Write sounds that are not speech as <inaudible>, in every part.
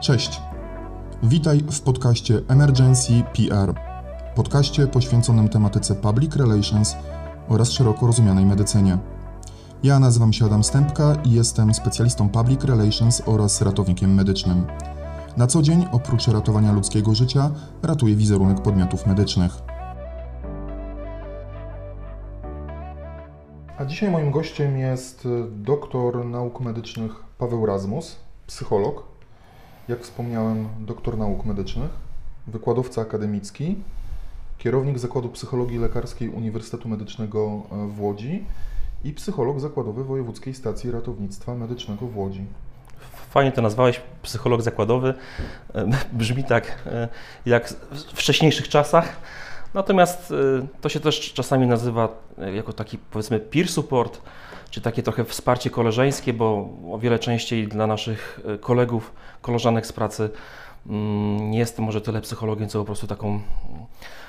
Cześć. Witaj w podcaście Emergency PR. Podcaście poświęconym tematyce public relations oraz szeroko rozumianej medycynie. Ja nazywam się Adam Stępka i jestem specjalistą public relations oraz ratownikiem medycznym. Na co dzień, oprócz ratowania ludzkiego życia, ratuję wizerunek podmiotów medycznych. A dzisiaj moim gościem jest doktor nauk medycznych Paweł Razmus, psycholog, jak wspomniałem, doktor nauk medycznych, wykładowca akademicki, kierownik Zakładu Psychologii Lekarskiej Uniwersytetu Medycznego w Łodzi i psycholog zakładowy Wojewódzkiej Stacji Ratownictwa Medycznego w Łodzi. Fajnie to nazwałeś, psycholog zakładowy. Brzmi tak jak w wcześniejszych czasach. Natomiast to się też czasami nazywa jako taki powiedzmy peer support, czy takie trochę wsparcie koleżeńskie, bo o wiele częściej dla naszych kolegów, koleżanek z pracy nie jestem może tyle psychologiem, co po prostu taką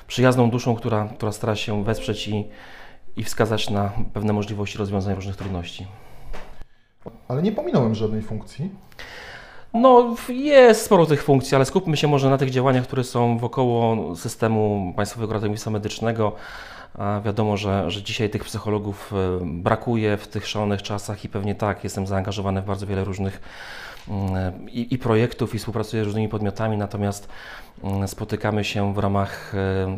przyjazną duszą, która, która stara się wesprzeć i, i wskazać na pewne możliwości rozwiązań różnych trudności. Ale nie pominąłem żadnej funkcji. No, jest sporo tych funkcji, ale skupmy się może na tych działaniach, które są wokoło systemu Państwowego Ratownictwa Medycznego. A wiadomo, że, że dzisiaj tych psychologów brakuje w tych szalonych czasach i pewnie tak, jestem zaangażowany w bardzo wiele różnych i, i projektów i współpracuję z różnymi podmiotami, natomiast spotykamy się w ramach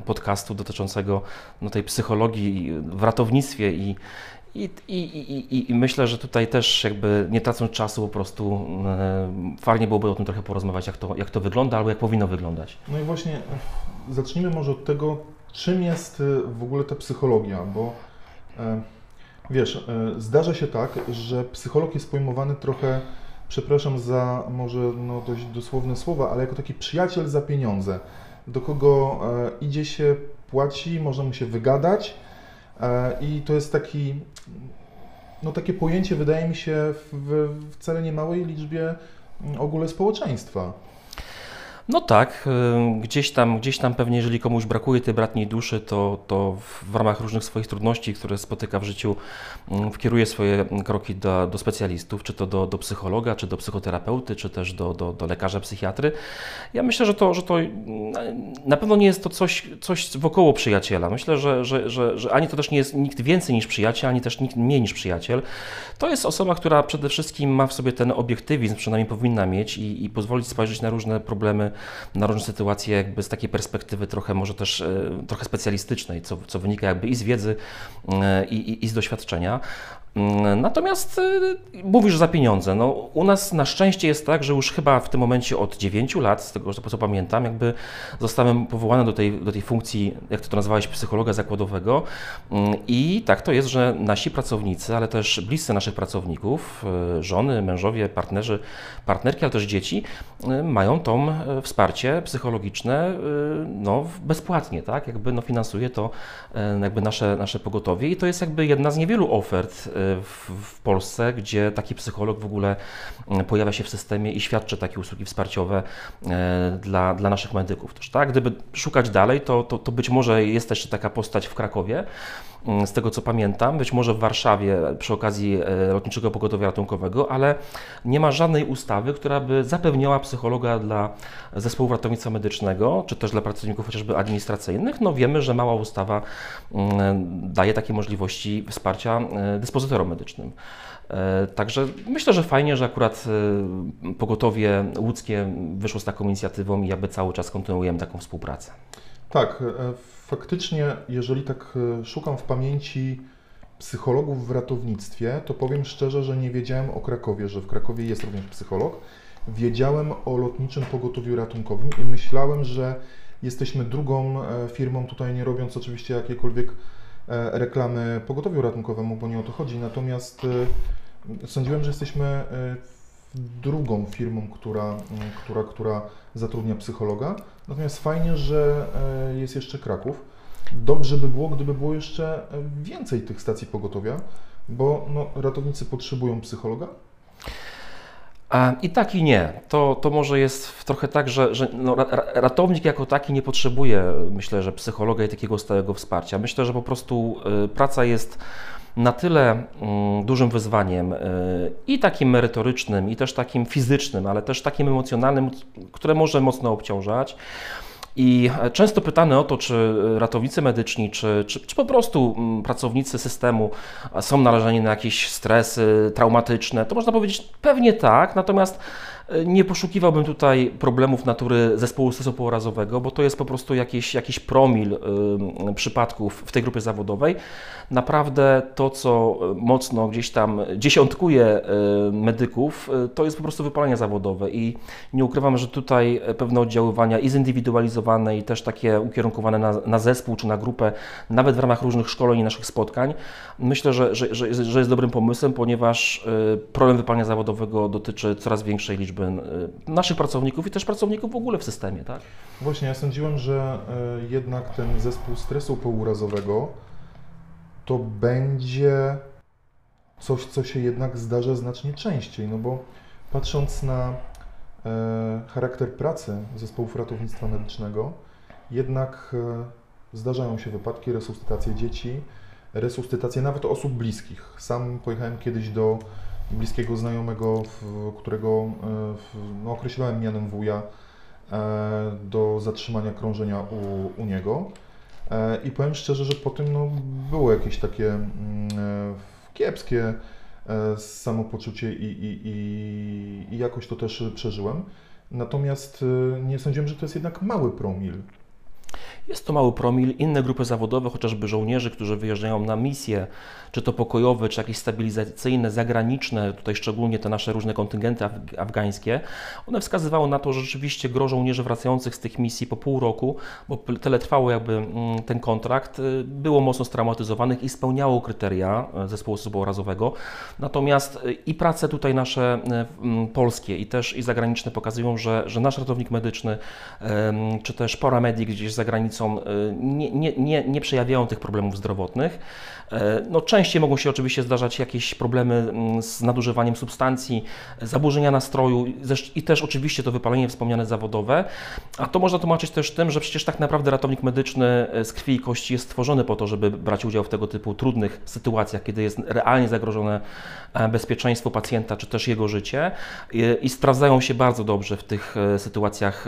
podcastu dotyczącego no, tej psychologii w ratownictwie i, i, i, i, myślę, że tutaj też jakby nie tracąc czasu po prostu e, fajnie byłoby o tym trochę porozmawiać, jak to, jak to wygląda albo jak powinno wyglądać. No i właśnie zacznijmy może od tego, czym jest w ogóle ta psychologia, bo e, wiesz, e, zdarza się tak, że psycholog jest pojmowany trochę, przepraszam za może no, dość dosłowne słowa, ale jako taki przyjaciel za pieniądze, do kogo e, idzie się, płaci, można mu się wygadać, i to jest taki, no takie pojęcie wydaje mi się w, w wcale niemałej liczbie ogóle społeczeństwa. No tak, gdzieś tam, gdzieś tam pewnie, jeżeli komuś brakuje tej bratniej duszy, to, to w ramach różnych swoich trudności, które spotyka w życiu, kieruje swoje kroki do, do specjalistów, czy to do, do psychologa, czy do psychoterapeuty, czy też do, do, do lekarza psychiatry. Ja myślę, że to, że to na pewno nie jest to coś, coś wokoło przyjaciela. Myślę, że, że, że, że ani to też nie jest nikt więcej niż przyjaciel, ani też nikt mniej niż przyjaciel. To jest osoba, która przede wszystkim ma w sobie ten obiektywizm, przynajmniej powinna mieć i, i pozwolić spojrzeć na różne problemy na różne sytuacje jakby z takiej perspektywy trochę może też e, trochę specjalistycznej, co, co wynika jakby i z wiedzy e, i, i, i z doświadczenia. Mm, natomiast y, mówisz za pieniądze. No, u nas na szczęście jest tak, że już chyba w tym momencie od 9 lat, z tego co pamiętam, jakby zostałem powołany do tej, do tej funkcji, jak to nazwałeś, psychologa zakładowego. Mm, I tak to jest, że nasi pracownicy, ale też bliscy naszych pracowników, y, żony, mężowie, partnerzy, partnerki, ale też dzieci, y, mają to wsparcie psychologiczne no, bezpłatnie, tak? Jakby no, finansuje to jakby nasze, nasze pogotowie i to jest jakby jedna z niewielu ofert w, Polsce, gdzie taki psycholog w ogóle mm, pojawia się w systemie i świadczy takie usługi wsparciowe e, dla, dla naszych medyków też, tak? Gdyby szukać dalej, to, to, to być może jest też taka postać w Krakowie, z tego co pamiętam, być może w Warszawie przy okazji e, Lotniczego Pogotowia Ratunkowego, ale nie ma żadnej ustawy, która by zapewniała psychologa dla zespołu ratownictwa medycznego, czy też dla pracowników chociażby administracyjnych. No wiemy, że mała ustawa mm, daje takie możliwości wsparcia e, dyspozytorów medycznym. E, także myślę, że fajnie, że akurat pogotowie łódzkie wyszło z taką inicjatywą i jakby cały czas kontynuujemy taką współpracę. Tak, faktycznie, jeżeli tak szukam w pamięci psychologów w ratownictwie, to powiem szczerze, że nie wiedziałem o Krakowie, że w Krakowie jest również psycholog. Wiedziałem o lotniczym pogotowiu ratunkowym i myślałem, że jesteśmy drugą firmą, tutaj nie robiąc oczywiście jakiejkolwiek E, reklamy pogotowiu ratunkowemu, bo nie o to chodzi. Natomiast e, sądziłem, że jesteśmy e, drugą firmą, która, która, która zatrudnia psychologa. Natomiast fajnie, że jest jeszcze Kraków. Dobrze by było, gdyby było jeszcze więcej tych stacji pogotowia, bo no, ratownicy potrzebują psychologa, i tak i nie. To, to może jest trochę tak, że, że no, ratownik jako taki nie potrzebuje, myślę, że psychologa i takiego stałego wsparcia. Myślę, że po prostu y, praca jest na tyle mm, dużym wyzwaniem y, i takim merytorycznym, i też takim fizycznym, ale też takim emocjonalnym, które może mocno obciążać. I często pytany o to, czy ratownicy medyczni, czy, czy, czy, po prostu mm, pracownicy systemu są narażeni na jakieś stresy traumatyczne, to można powiedzieć pewnie tak, natomiast nie poszukiwałbym tutaj problemów natury zespołu stresu pourazowego, bo to jest po prostu jakiś, jakiś promil przypadków w tej grupie zawodowej. Naprawdę to, co mocno gdzieś tam dziesiątkuje y, medyków, to jest po prostu wypalenie zawodowe i nie ukrywam, że tutaj pewne oddziaływania i zindywidualizowane i też takie ukierunkowane na, na zespół czy na grupę, nawet w ramach różnych szkoleń i naszych spotkań, myślę, że, że, że, że jest dobrym pomysłem, ponieważ problem wypalenia zawodowego dotyczy coraz większej liczby liczby y, naszych pracowników i też pracowników w ogóle w systemie, tak? Właśnie, ja sądziłem, że y, jednak ten zespół stresu pourazowego to będzie coś, co się jednak zdarza znacznie częściej, no bo patrząc na e, charakter pracy zespołów ratownictwa medycznego, jednak e, zdarzają się wypadki, resuscytacje dzieci, resuscytacje nawet osób bliskich. Sam pojechałem kiedyś do bliskiego znajomego, którego e, no, określałem mianem wuja e, do zatrzymania krążenia u, u niego. E, I powiem szczerze, że po tym no, było jakieś takie mm, kiepskie samopoczucie i, i, i, i jakoś to też przeżyłem. Natomiast nie sądziłem, że to jest jednak mały promil. Jest to mały promil. Inne grupy zawodowe, chociażby żołnierzy, którzy wyjeżdżają na misje, czy to pokojowe, czy jakieś stabilizacyjne, zagraniczne, tutaj szczególnie te nasze różne kontyngenty afgańskie, one wskazywały na to, że rzeczywiście gro żołnierzy wracających z tych misji po pół roku, bo tyle trwało jakby mm, ten kontrakt, y, było mocno straumatyzowanych i spełniało kryteria y, zespołu suborazowego. Natomiast y, i prace tutaj nasze mm, polskie i też i zagraniczne pokazują, że, że nasz ratownik medyczny, czy też paramedik gdzieś za granicą nie, nie, nie, nie przejawiają tych problemów zdrowotnych. E, no, częściej mogą się oczywiście zdarzać jakieś problemy mm, z nadużywaniem substancji, zaburzenia nastroju i też oczywiście to wypalenie wspomniane zawodowe, a to można tłumaczyć też tym, że przecież tak naprawdę ratownik medyczny e, z krwi i kości jest stworzony po to, żeby brać udział w tego typu trudnych sytuacjach, kiedy jest realnie zagrożone e, bezpieczeństwo pacjenta czy też jego życie i sprawdzają się bardzo dobrze w tych sytuacjach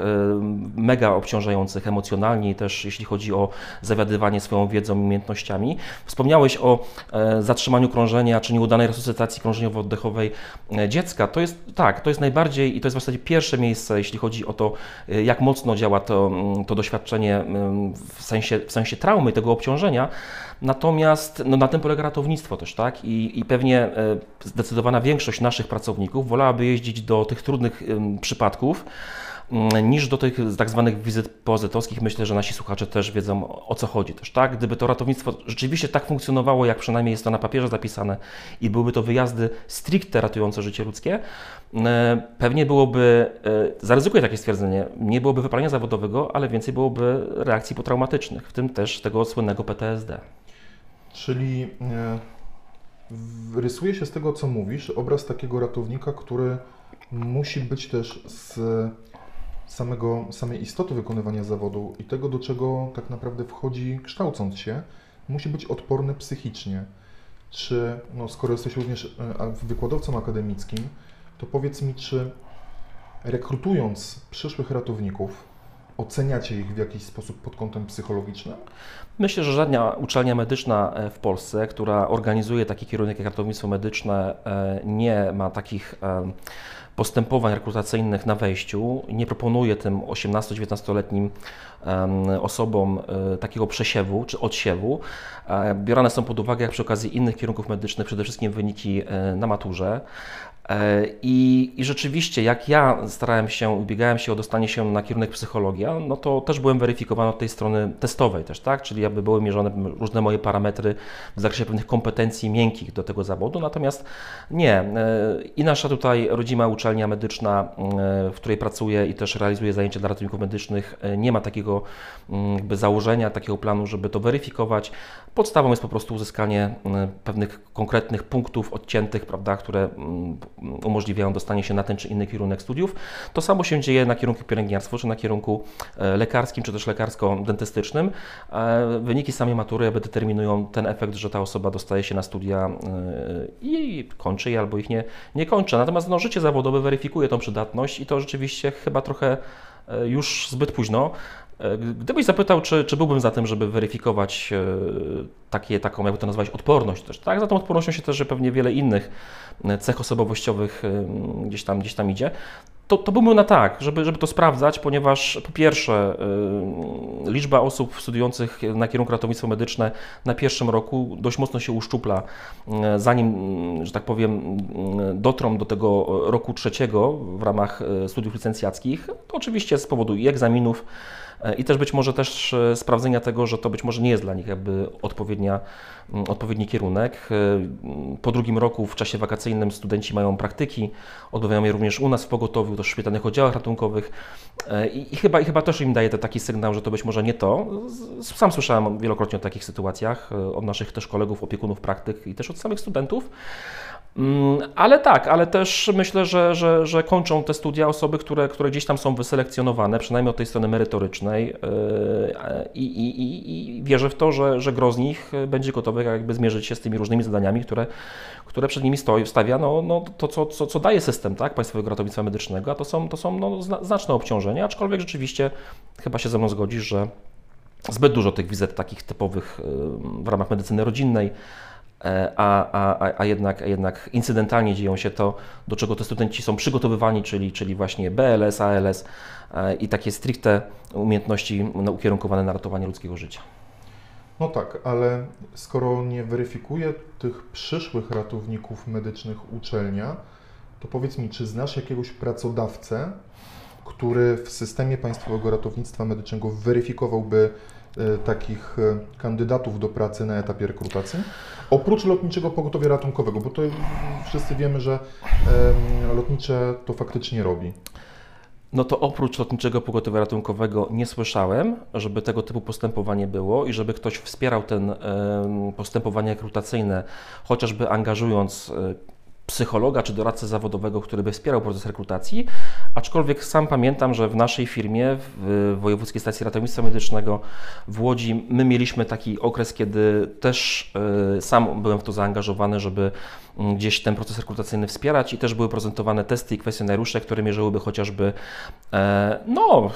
mega obciążających emocjonalnie i też jeśli chodzi o zawiadywanie swoją wiedzą i umiejętnościami. Wspomniałeś o e, zatrzymaniu krążenia czy nieudanej resuscytacji krążeniowo-oddechowej e, dziecka, to jest tak, to jest najbardziej i to jest w zasadzie pierwsze miejsce, jeśli chodzi o to, e, jak mocno działa to, mm, to doświadczenie mm, w sensie, w sensie traumy, tego obciążenia. Natomiast no, na tym polega ratownictwo też, tak? I, i pewnie zdecydowana większość naszych pracowników wolałaby jeździć do tych trudnych przypadków, niż do tych tak zwanych wizyt pozytowskich. Myślę, że nasi słuchacze też wiedzą o co chodzi też, tak? Gdyby to ratownictwo rzeczywiście tak funkcjonowało, jak przynajmniej jest to na papierze zapisane i byłyby to wyjazdy stricte ratujące życie ludzkie, mm, pewnie byłoby, e, zaryzykuję takie stwierdzenie, nie byłoby wypalenia zawodowego, ale więcej byłoby reakcji potraumatycznych, w tym też tego słynnego PTSD. Czyli e, rysuje się z tego, co mówisz, obraz takiego ratownika, który musi być też z samego, samej istoty wykonywania zawodu i tego, do czego tak naprawdę wchodzi kształcąc się, musi być odporny psychicznie. Czy, no, skoro jesteś również e, wykładowcą akademickim, to powiedz mi, czy rekrutując przyszłych ratowników, oceniacie ich w jakiś sposób pod kątem psychologicznym? Myślę, że żadna uczelnia medyczna e, w Polsce, która organizuje taki kierunek jak ratownictwo medyczne, e, nie ma takich postępowań rekrutacyjnych na wejściu. Nie proponuje tym 18-19-letnim osobom e, takiego przesiewu czy odsiewu. E, bierane są pod uwagę, jak przy okazji innych kierunków medycznych, przede wszystkim wyniki e, na maturze. E, I, I, rzeczywiście, jak ja starałem się, ubiegałem się o dostanie się na kierunek psychologia, no to też byłem weryfikowany od tej strony testowej też, tak? Czyli aby były mierzone różne moje parametry w zakresie pewnych kompetencji miękkich do tego zawodu. Natomiast nie. E, I nasza tutaj rodzima uczelnia medyczna, e, w której pracuję i też realizuję zajęcia dla ratowników medycznych, nie ma takiego mm, jakby założenia, takiego planu, żeby to weryfikować. Podstawą jest po prostu uzyskanie pewnych konkretnych punktów odciętych, prawda, które mm, umożliwiają dostanie się na ten czy inny kierunek studiów. To samo się dzieje na kierunku pielęgniarstwo, czy na kierunku lekarskim, czy też lekarsko-dentystycznym. Wyniki samej matury jakby determinują ten efekt, że ta osoba dostaje się na studia i kończy je albo ich nie, nie kończy. Natomiast no, życie zawodowe weryfikuje tą przydatność i to rzeczywiście chyba trochę już zbyt późno. E, gdybyś zapytał, czy, czy byłbym za tym, żeby weryfikować e, takie, taką, jakby to nazwać, odporność też, tak? Za tą odpornością się też, że pewnie wiele innych e, cech osobowościowych gdzieś tam, gdzieś tam idzie, to, to byłbym na tak, żeby, żeby to sprawdzać, ponieważ po pierwsze liczba osób studiujących na kierunku ratownictwo medyczne na pierwszym roku dość mocno się uszczupla, zanim, że tak powiem, dotrą do tego roku trzeciego w ramach studiów licencjackich, to oczywiście z powodu i egzaminów, i też być może też e, sprawdzenia tego, że to być może nie jest dla nich jakby odpowiednia, mm, odpowiedni kierunek. E, po drugim roku w czasie wakacyjnym studenci mają praktyki, odbywają je również u nas w pogotowiu, też w szpitalnych oddziałach ratunkowych i, i, chyba, i chyba też im daje to taki sygnał, że to być może nie to. Sam słyszałem wielokrotnie o takich sytuacjach od naszych też kolegów, opiekunów praktyk i też od samych studentów. Mm, ale tak, ale też myślę, że, że, że kończą te studia osoby, które, które gdzieś tam są wyselekcjonowane, przynajmniej od tej strony merytorycznej yy, i, i, i, i wierzę w to, że, że gro z nich będzie gotowy jakby zmierzyć się z tymi różnymi zadaniami, które, które przed nimi stoi, stawia no, no, to, co, co, co daje system tak, Państwowego Ratownictwa Medycznego, a to są, to są no, znaczne obciążenia, aczkolwiek rzeczywiście chyba się ze mną zgodzisz, że zbyt dużo tych wizyt takich typowych yy, w ramach medycyny rodzinnej, a, a, a, jednak, jednak incydentalnie dzieją się to, do czego te studenci są przygotowywani, czyli, czyli właśnie BLS, ALS e, i takie stricte umiejętności no, ukierunkowane na ratowanie ludzkiego życia. No tak, ale skoro nie weryfikuje tych przyszłych ratowników medycznych uczelnia, to powiedz mi, czy znasz jakiegoś pracodawcę, który w systemie Państwowego Ratownictwa Medycznego weryfikowałby E, takich e, kandydatów do pracy na etapie rekrutacji? Oprócz lotniczego pogotowia ratunkowego, bo to wszyscy wiemy, że lotnicze to faktycznie robi. No to oprócz lotniczego pogotowia ratunkowego nie słyszałem, żeby tego typu postępowanie było i żeby ktoś wspierał ten postępowanie rekrutacyjne, chociażby angażując e, psychologa czy doradcę zawodowego, który by wspierał proces rekrutacji, aczkolwiek sam pamiętam, że w naszej firmie, w Wojewódzkiej Stacji Ratownictwa Medycznego w Łodzi, my mieliśmy taki okres, kiedy też y, sam byłem w to zaangażowany, żeby gdzieś ten proces rekrutacyjny wspierać i też były prezentowane testy i kwestionariusze, które mierzyłyby chociażby e, no,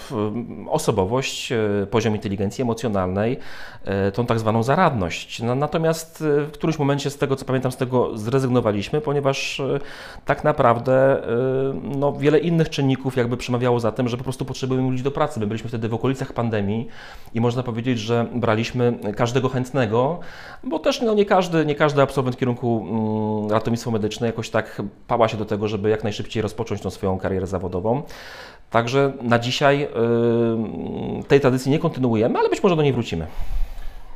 osobowość, e, poziom inteligencji emocjonalnej, e, tą tak zwaną zaradność. Natomiast w którymś momencie z tego, co pamiętam, z tego zrezygnowaliśmy, ponieważ tak naprawdę no, wiele innych czynników jakby przemawiało za tym, że po prostu potrzebujemy ludzi do pracy. My byliśmy wtedy w okolicach pandemii i można powiedzieć, że braliśmy każdego chętnego, bo też no, nie, każdy, nie każdy absolwent kierunku mm, ratownictwo medyczne jakoś tak pała się do tego, żeby jak najszybciej rozpocząć tą swoją karierę zawodową. Także na dzisiaj yy, tej tradycji nie kontynuujemy, ale być może do niej wrócimy.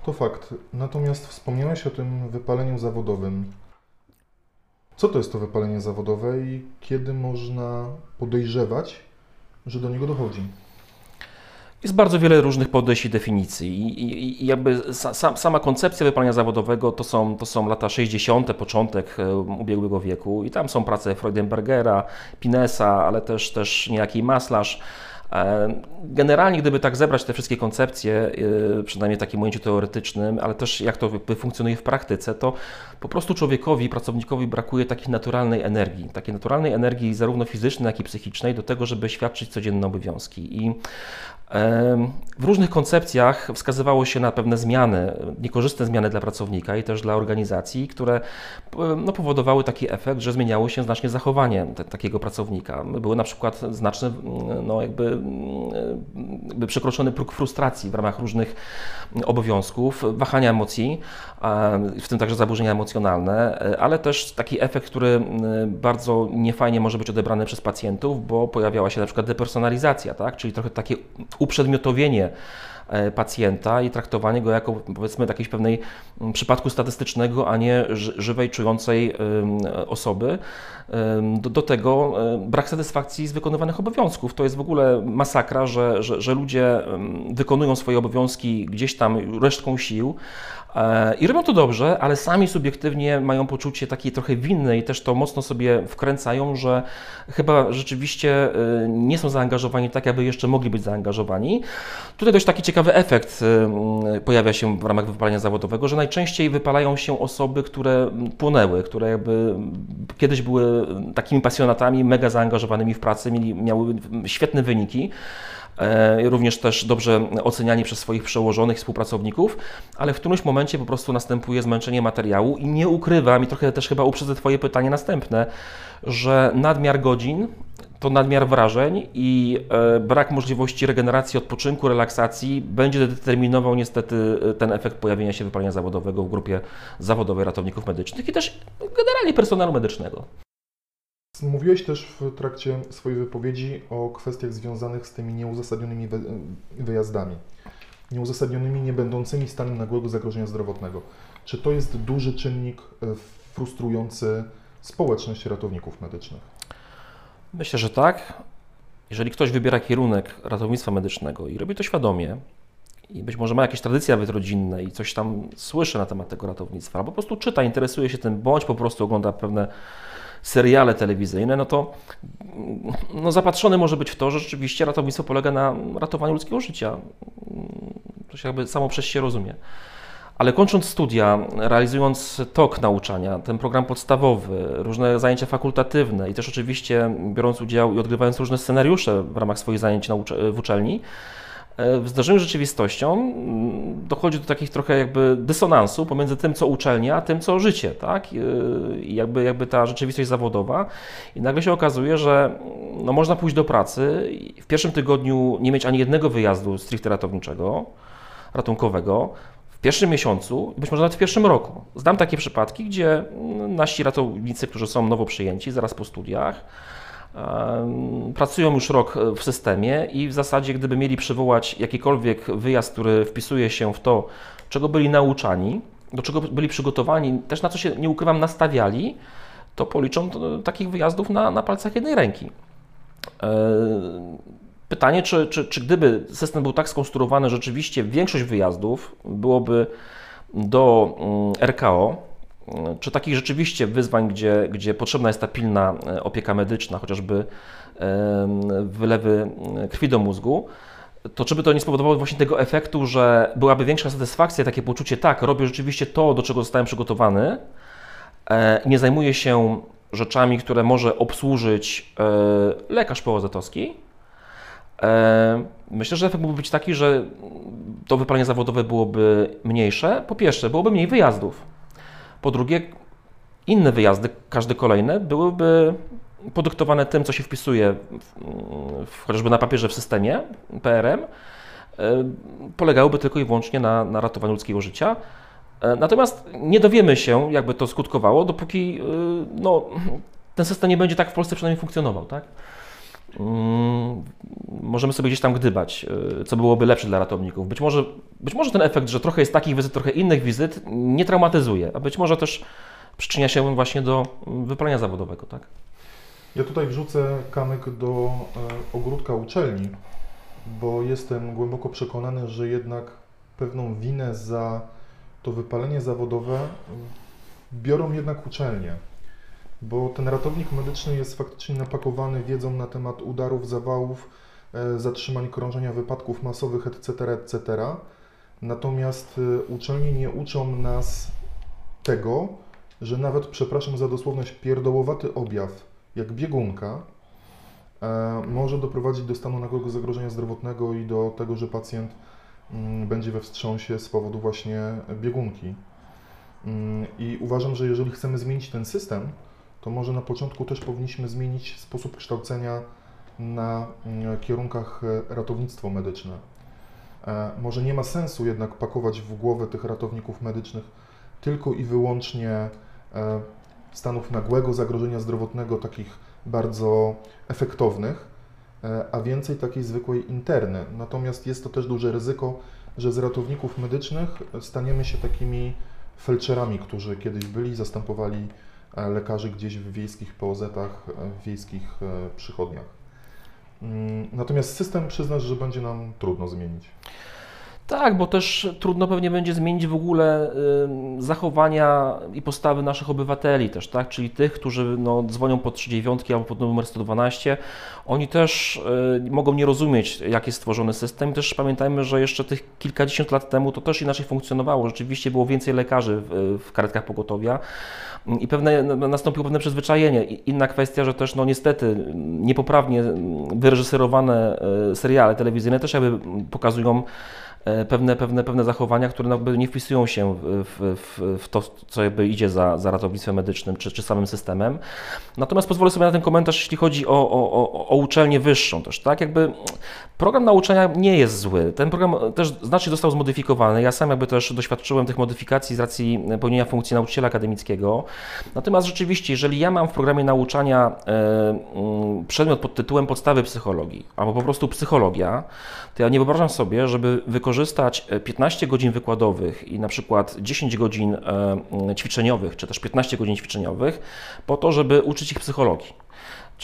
To fakt. Natomiast wspomniałeś o tym wypaleniu zawodowym. Co to jest to wypalenie zawodowe i kiedy można podejrzewać, że do niego dochodzi? Jest bardzo wiele różnych podejść i definicji. I, i jakby sa, sama koncepcja wypalenia zawodowego to są, to są lata 60., początek e, ubiegłego wieku. I tam są prace Freudenbergera, Pinesa, ale też, też niejaki Maslarz. E, generalnie, gdyby tak zebrać te wszystkie koncepcje, e, przynajmniej w takim ujęciu teoretycznym, ale też jak to funkcjonuje w praktyce, to po prostu człowiekowi, pracownikowi brakuje takiej naturalnej energii, takiej naturalnej energii zarówno fizycznej, jak i psychicznej do tego, żeby świadczyć codzienne obowiązki. I w różnych koncepcjach wskazywało się na pewne zmiany, niekorzystne zmiany dla pracownika i też dla organizacji, które no, powodowały taki efekt, że zmieniało się znacznie zachowanie te, takiego pracownika. Były na przykład znaczny, no, jakby, jakby przekroczony próg frustracji w ramach różnych obowiązków, wahania emocji, w tym także zaburzenia emocjonalne, ale też taki efekt, który bardzo niefajnie może być odebrany przez pacjentów, bo pojawiała się na przykład depersonalizacja, tak? czyli trochę takie uprzedmiotowienie e, pacjenta i traktowanie go jako powiedzmy jakiegoś pewnej przypadku statystycznego, a nie żywej, czującej osoby. Do, do, tego brak satysfakcji z wykonywanych obowiązków. To jest w ogóle masakra, że, że, że ludzie wykonują swoje obowiązki gdzieś tam resztką sił, E, I robią to dobrze, ale sami subiektywnie mają poczucie takiej trochę winy i też to mocno sobie wkręcają, że chyba rzeczywiście e, nie są zaangażowani tak, aby jeszcze mogli być zaangażowani. Tutaj dość taki ciekawy efekt e, pojawia się w ramach wypalenia zawodowego, że najczęściej wypalają się osoby, które płonęły, które jakby kiedyś były takimi pasjonatami, mega zaangażowanymi w pracy, mieli, miały świetne wyniki. E, również też dobrze oceniani przez swoich przełożonych współpracowników, ale w którymś momencie po prostu następuje zmęczenie materiału i nie ukrywam, i trochę też chyba uprzedzę Twoje pytanie następne, że nadmiar godzin to nadmiar wrażeń i e, brak możliwości regeneracji, odpoczynku, relaksacji będzie determinował niestety e, ten efekt pojawienia się wypalenia zawodowego w grupie zawodowej ratowników medycznych i też generalnie personelu medycznego. Mówiłeś też w trakcie swojej wypowiedzi o kwestiach związanych z tymi nieuzasadnionymi wyjazdami. Nieuzasadnionymi, nie będącymi stanem nagłego zagrożenia zdrowotnego. Czy to jest duży czynnik e, frustrujący społeczność ratowników medycznych? Myślę, że tak. Jeżeli ktoś wybiera kierunek ratownictwa medycznego i robi to świadomie, i być może ma jakieś tradycje nawet rodzinne i coś tam słyszy na temat tego ratownictwa, albo po prostu czyta, interesuje się tym, bądź po prostu ogląda pewne seriale telewizyjne, no to no zapatrzony może być w to, że rzeczywiście ratownictwo polega na ratowaniu ludzkiego życia. To się jakby samo przez się rozumie. Ale kończąc studia, realizując tok nauczania, ten program podstawowy, różne zajęcia fakultatywne i też oczywiście biorąc udział i odgrywając różne scenariusze w ramach swoich zajęć w uczelni, w zdarzeniu z rzeczywistością dochodzi do takich trochę jakby dysonansu pomiędzy tym, co uczelnia, a tym, co życie, tak? I jakby, jakby ta rzeczywistość zawodowa. I nagle się okazuje, że no, można pójść do pracy i w pierwszym tygodniu nie mieć ani jednego wyjazdu stricte ratowniczego, ratunkowego, w pierwszym miesiącu, być może nawet w pierwszym roku. Znam takie przypadki, gdzie nasi ratownicy, którzy są nowo przyjęci, zaraz po studiach, Pracują już rok e, w systemie i w zasadzie, gdyby mieli przywołać jakikolwiek wyjazd, który wpisuje się w to, czego byli nauczani, do czego byli przygotowani, też na co się, nie ukrywam, nastawiali, to policzą takich wyjazdów na, na palcach jednej ręki. E, pytanie, czy, czy, czy gdyby system był tak skonstruowany, rzeczywiście większość wyjazdów byłoby do mm, RKO, czy takich rzeczywiście wyzwań, gdzie, gdzie potrzebna jest ta pilna e, opieka medyczna, chociażby wylewy e, krwi do mózgu, to czy by to nie spowodowało właśnie tego efektu, że byłaby większa satysfakcja, takie poczucie, tak, robię rzeczywiście to, do czego zostałem przygotowany, e, nie zajmuję się rzeczami, które może obsłużyć lekarz POZ-owski, Myślę, że efekt mógłby być taki, że to wypalenie zawodowe byłoby mniejsze. Po pierwsze, byłoby mniej wyjazdów. Po drugie, inne wyjazdy, każde kolejne, byłyby podyktowane tym, co się wpisuje w, chociażby na papierze w systemie PRM, e, polegałyby tylko i wyłącznie na, na ratowaniu ludzkiego życia. E, natomiast nie dowiemy się, jakby to skutkowało, dopóki e, no, ten system nie będzie tak w Polsce przynajmniej funkcjonował. Tak? Mm, możemy sobie gdzieś tam gdybać, co byłoby lepsze dla ratowników. Być może, być może ten efekt, że trochę jest takich wizyt, trochę innych wizyt, nie traumatyzuje, a być może też przyczynia się właśnie do wypalenia zawodowego. Tak? Ja tutaj wrzucę kamyk do e, ogródka uczelni, bo jestem głęboko przekonany, że jednak pewną winę za to wypalenie zawodowe biorą jednak uczelnie bo ten ratownik medyczny jest faktycznie napakowany wiedzą na temat udarów, zawałów, e, zatrzymań krążenia wypadków masowych, etc., etc. Natomiast e, uczelnie nie uczą nas tego, że nawet, przepraszam za dosłowność, pierdołowaty objaw, jak biegunka, e, może doprowadzić do stanu nagłego zagrożenia zdrowotnego i do tego, że pacjent mm, będzie we wstrząsie z powodu właśnie biegunki. Mm, I uważam, że jeżeli chcemy zmienić ten system, to może na początku też powinniśmy zmienić sposób kształcenia na mm, kierunkach e, ratownictwo medyczne. E, może nie ma sensu jednak pakować w głowę tych ratowników medycznych tylko i wyłącznie e, stanów nagłego zagrożenia zdrowotnego, takich bardzo efektownych, a więcej takiej zwykłej interny. Natomiast jest to też duże ryzyko, że z ratowników medycznych staniemy się takimi felczerami, którzy kiedyś byli, zastępowali lekarzy gdzieś w wiejskich POZ-ach, w wiejskich e, przychodniach. Mm, natomiast system przyznasz, że będzie nam trudno zmienić. Tak, bo też trudno pewnie będzie zmienić w ogóle zachowania i postawy naszych obywateli też, tak? Czyli tych, którzy no, dzwonią pod 39 albo pod numer 112, oni też y, mogą nie rozumieć, jak jest stworzony system. I też pamiętajmy, że jeszcze tych kilkadziesiąt lat temu to też inaczej funkcjonowało. Rzeczywiście było więcej lekarzy w, w karetkach pogotowia i pewne, nastąpiło pewne przyzwyczajenie. Inna kwestia, że też no niestety niepoprawnie wyreżyserowane y, seriale telewizyjne też jakby pokazują pewne, pewne, pewne zachowania, które jakby nie wpisują się w, w, w, to, co jakby idzie za, za ratownictwem medycznym czy, czy samym systemem. Natomiast pozwolę sobie na ten komentarz, jeśli chodzi o, o, o, o uczelnię wyższą też, tak? Jakby program nauczania nie jest zły. Ten program też znacznie został zmodyfikowany. Ja sam jakby też doświadczyłem tych modyfikacji z racji pełnienia funkcji nauczyciela akademickiego. Natomiast rzeczywiście, jeżeli ja mam w programie nauczania e, mm, przedmiot pod tytułem podstawy psychologii, albo po prostu psychologia, to ja nie wyobrażam sobie, żeby wykorzystać 15 e, godzin wykładowych i na przykład 10 godzin e, ćwiczeniowych, czy też 15 godzin ćwiczeniowych, po to, żeby uczyć ich psychologii.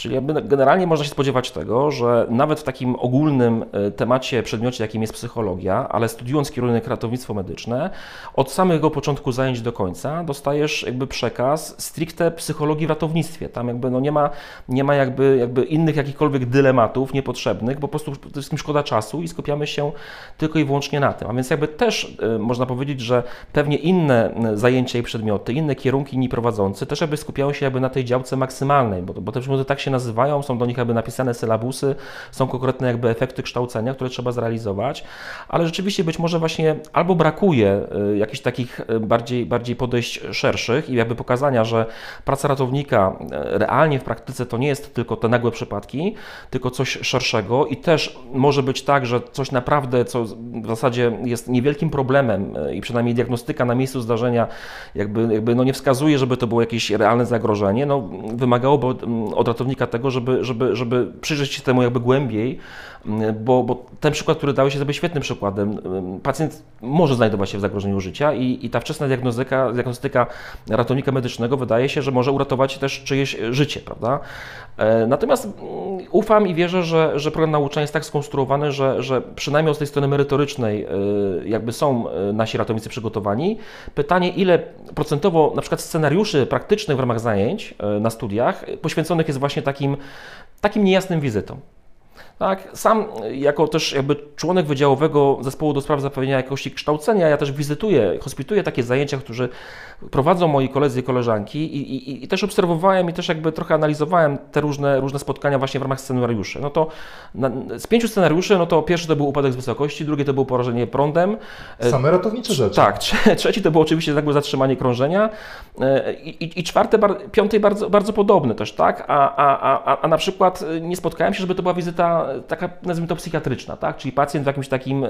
Czyli generalnie można się spodziewać tego, że nawet w takim ogólnym e, temacie, przedmiocie, jakim jest psychologia, ale studiując kierunek ratownictwo medyczne, od samego początku zajęć do końca dostajesz jakby przekaz stricte psychologii w ratownictwie. Tam jakby no nie ma, nie ma jakby, jakby innych jakichkolwiek dylematów niepotrzebnych, bo po prostu to jest szkoda czasu i skupiamy się tylko i wyłącznie na tym. A więc jakby też y, można powiedzieć, że pewnie inne zajęcia i przedmioty, inne kierunki inni prowadzący też jakby skupiają się jakby na tej działce maksymalnej, bo, bo te przedmioty tak się nazywają, są do nich jakby napisane sylabusy, są konkretne jakby efekty kształcenia, które trzeba zrealizować, ale rzeczywiście być może właśnie albo brakuje y, jakichś takich y, bardziej, bardziej podejść szerszych i jakby pokazania, że praca ratownika y, realnie w praktyce to nie jest tylko te nagłe przypadki, tylko coś szerszego i też może być tak, że coś naprawdę, co w zasadzie jest niewielkim problemem i przynajmniej diagnostyka na miejscu zdarzenia jakby, jakby no nie wskazuje, żeby to było jakieś realne zagrożenie, no wymagałoby od ratownika tego, żeby, żeby, żeby przyjrzeć się temu jakby głębiej, bo, bo ten przykład, który dałeś jest świetnym przykładem. Pacjent może znajdować się w zagrożeniu życia i, i ta wczesna diagnostyka, diagnostyka ratownika medycznego wydaje się, że może uratować też czyjeś życie, prawda? E, natomiast mm, ufam i wierzę, że, że program nauczania jest tak skonstruowany, że, że przynajmniej od tej strony merytorycznej e, jakby są e, nasi ratownicy przygotowani. Pytanie, ile procentowo na przykład scenariuszy praktycznych w ramach zajęć na studiach poświęconych jest właśnie takim, takim niejasnym wizytom. Tak, sam jako też jakby członek wydziałowego zespołu do spraw zapewnienia jakości kształcenia, ja też wizytuję, hospituję takie zajęcia, którzy prowadzą moi koledzy i koleżanki i, i, i, też obserwowałem i też jakby trochę analizowałem te różne, różne spotkania właśnie w ramach scenariuszy. No to na, z pięciu scenariuszy, no to pierwszy to był upadek z wysokości, drugi to było porażenie prądem. E, Same ratownicze rzeczy. Tak, <laughs> trzeci to było oczywiście jakby zatrzymanie krążenia e, i, i czwarte, piąty bardzo, bardzo podobne też, tak? A, a, a, a na przykład nie spotkałem się, żeby to była wizyta taka, nazwijmy to psychiatryczna, tak? Czyli pacjent w jakimś takim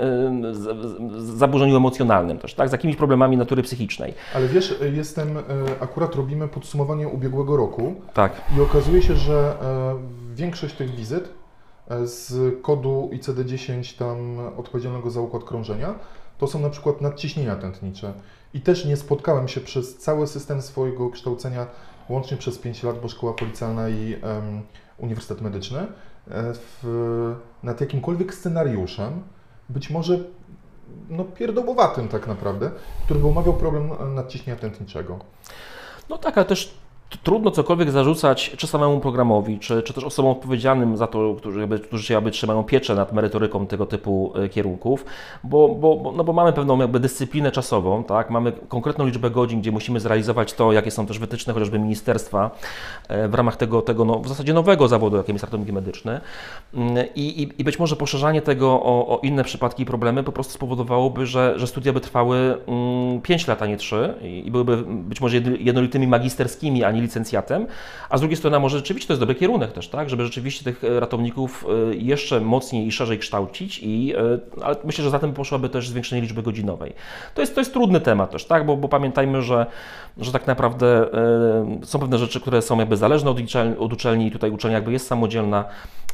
zaburzeniu emocjonalnym też, tak? Z jakimiś problemami natury psychicznej. Ale wiesz, jestem, e, akurat robimy podsumowanie ubiegłego roku. Tak. I okazuje się, że e, większość tych wizyt e, z kodu ICD-10 tam odpowiedzialnego za układ krążenia, to są na przykład nadciśnienia tętnicze. I też nie spotkałem się przez cały system swojego kształcenia, łącznie przez 5 lat, bo szkoła policjalna i um, Uniwersytet Medyczny, w, nad jakimkolwiek scenariuszem, być może no, tak naprawdę, który by omawiał problem nadciśnienia tętniczego. No tak, ale też trudno cokolwiek zarzucać czy samemu programowi, czy, czy też osobom odpowiedzialnym za to, którzy, jakby, którzy jakby trzymają pieczę nad merytoryką tego typu e, kierunków, bo, bo, no bo mamy pewną jakby dyscyplinę czasową, tak? mamy konkretną liczbę godzin, gdzie musimy zrealizować to, jakie są też wytyczne chociażby ministerstwa e, w ramach tego, tego no, w zasadzie nowego zawodu, jakim jest ratownik medyczny mm, I, i, i być może poszerzanie tego o, o, inne przypadki i problemy po prostu spowodowałoby, że, że studia by trwały 5 mm, lat, a nie 3 i byłyby być może jednolitymi magisterskimi, a nie licencjatem, a z drugiej strony może rzeczywiście to jest dobry kierunek też, tak, żeby rzeczywiście tych e, ratowników e, jeszcze mocniej i szerzej kształcić, i, e, ale myślę, że za tym poszłaby też zwiększenie liczby godzinowej. To jest, to jest trudny temat też, tak, bo, bo pamiętajmy, że, że tak naprawdę są pewne rzeczy, które są jakby zależne od uczelni, od uczelni i tutaj uczelnia jakby jest samodzielna,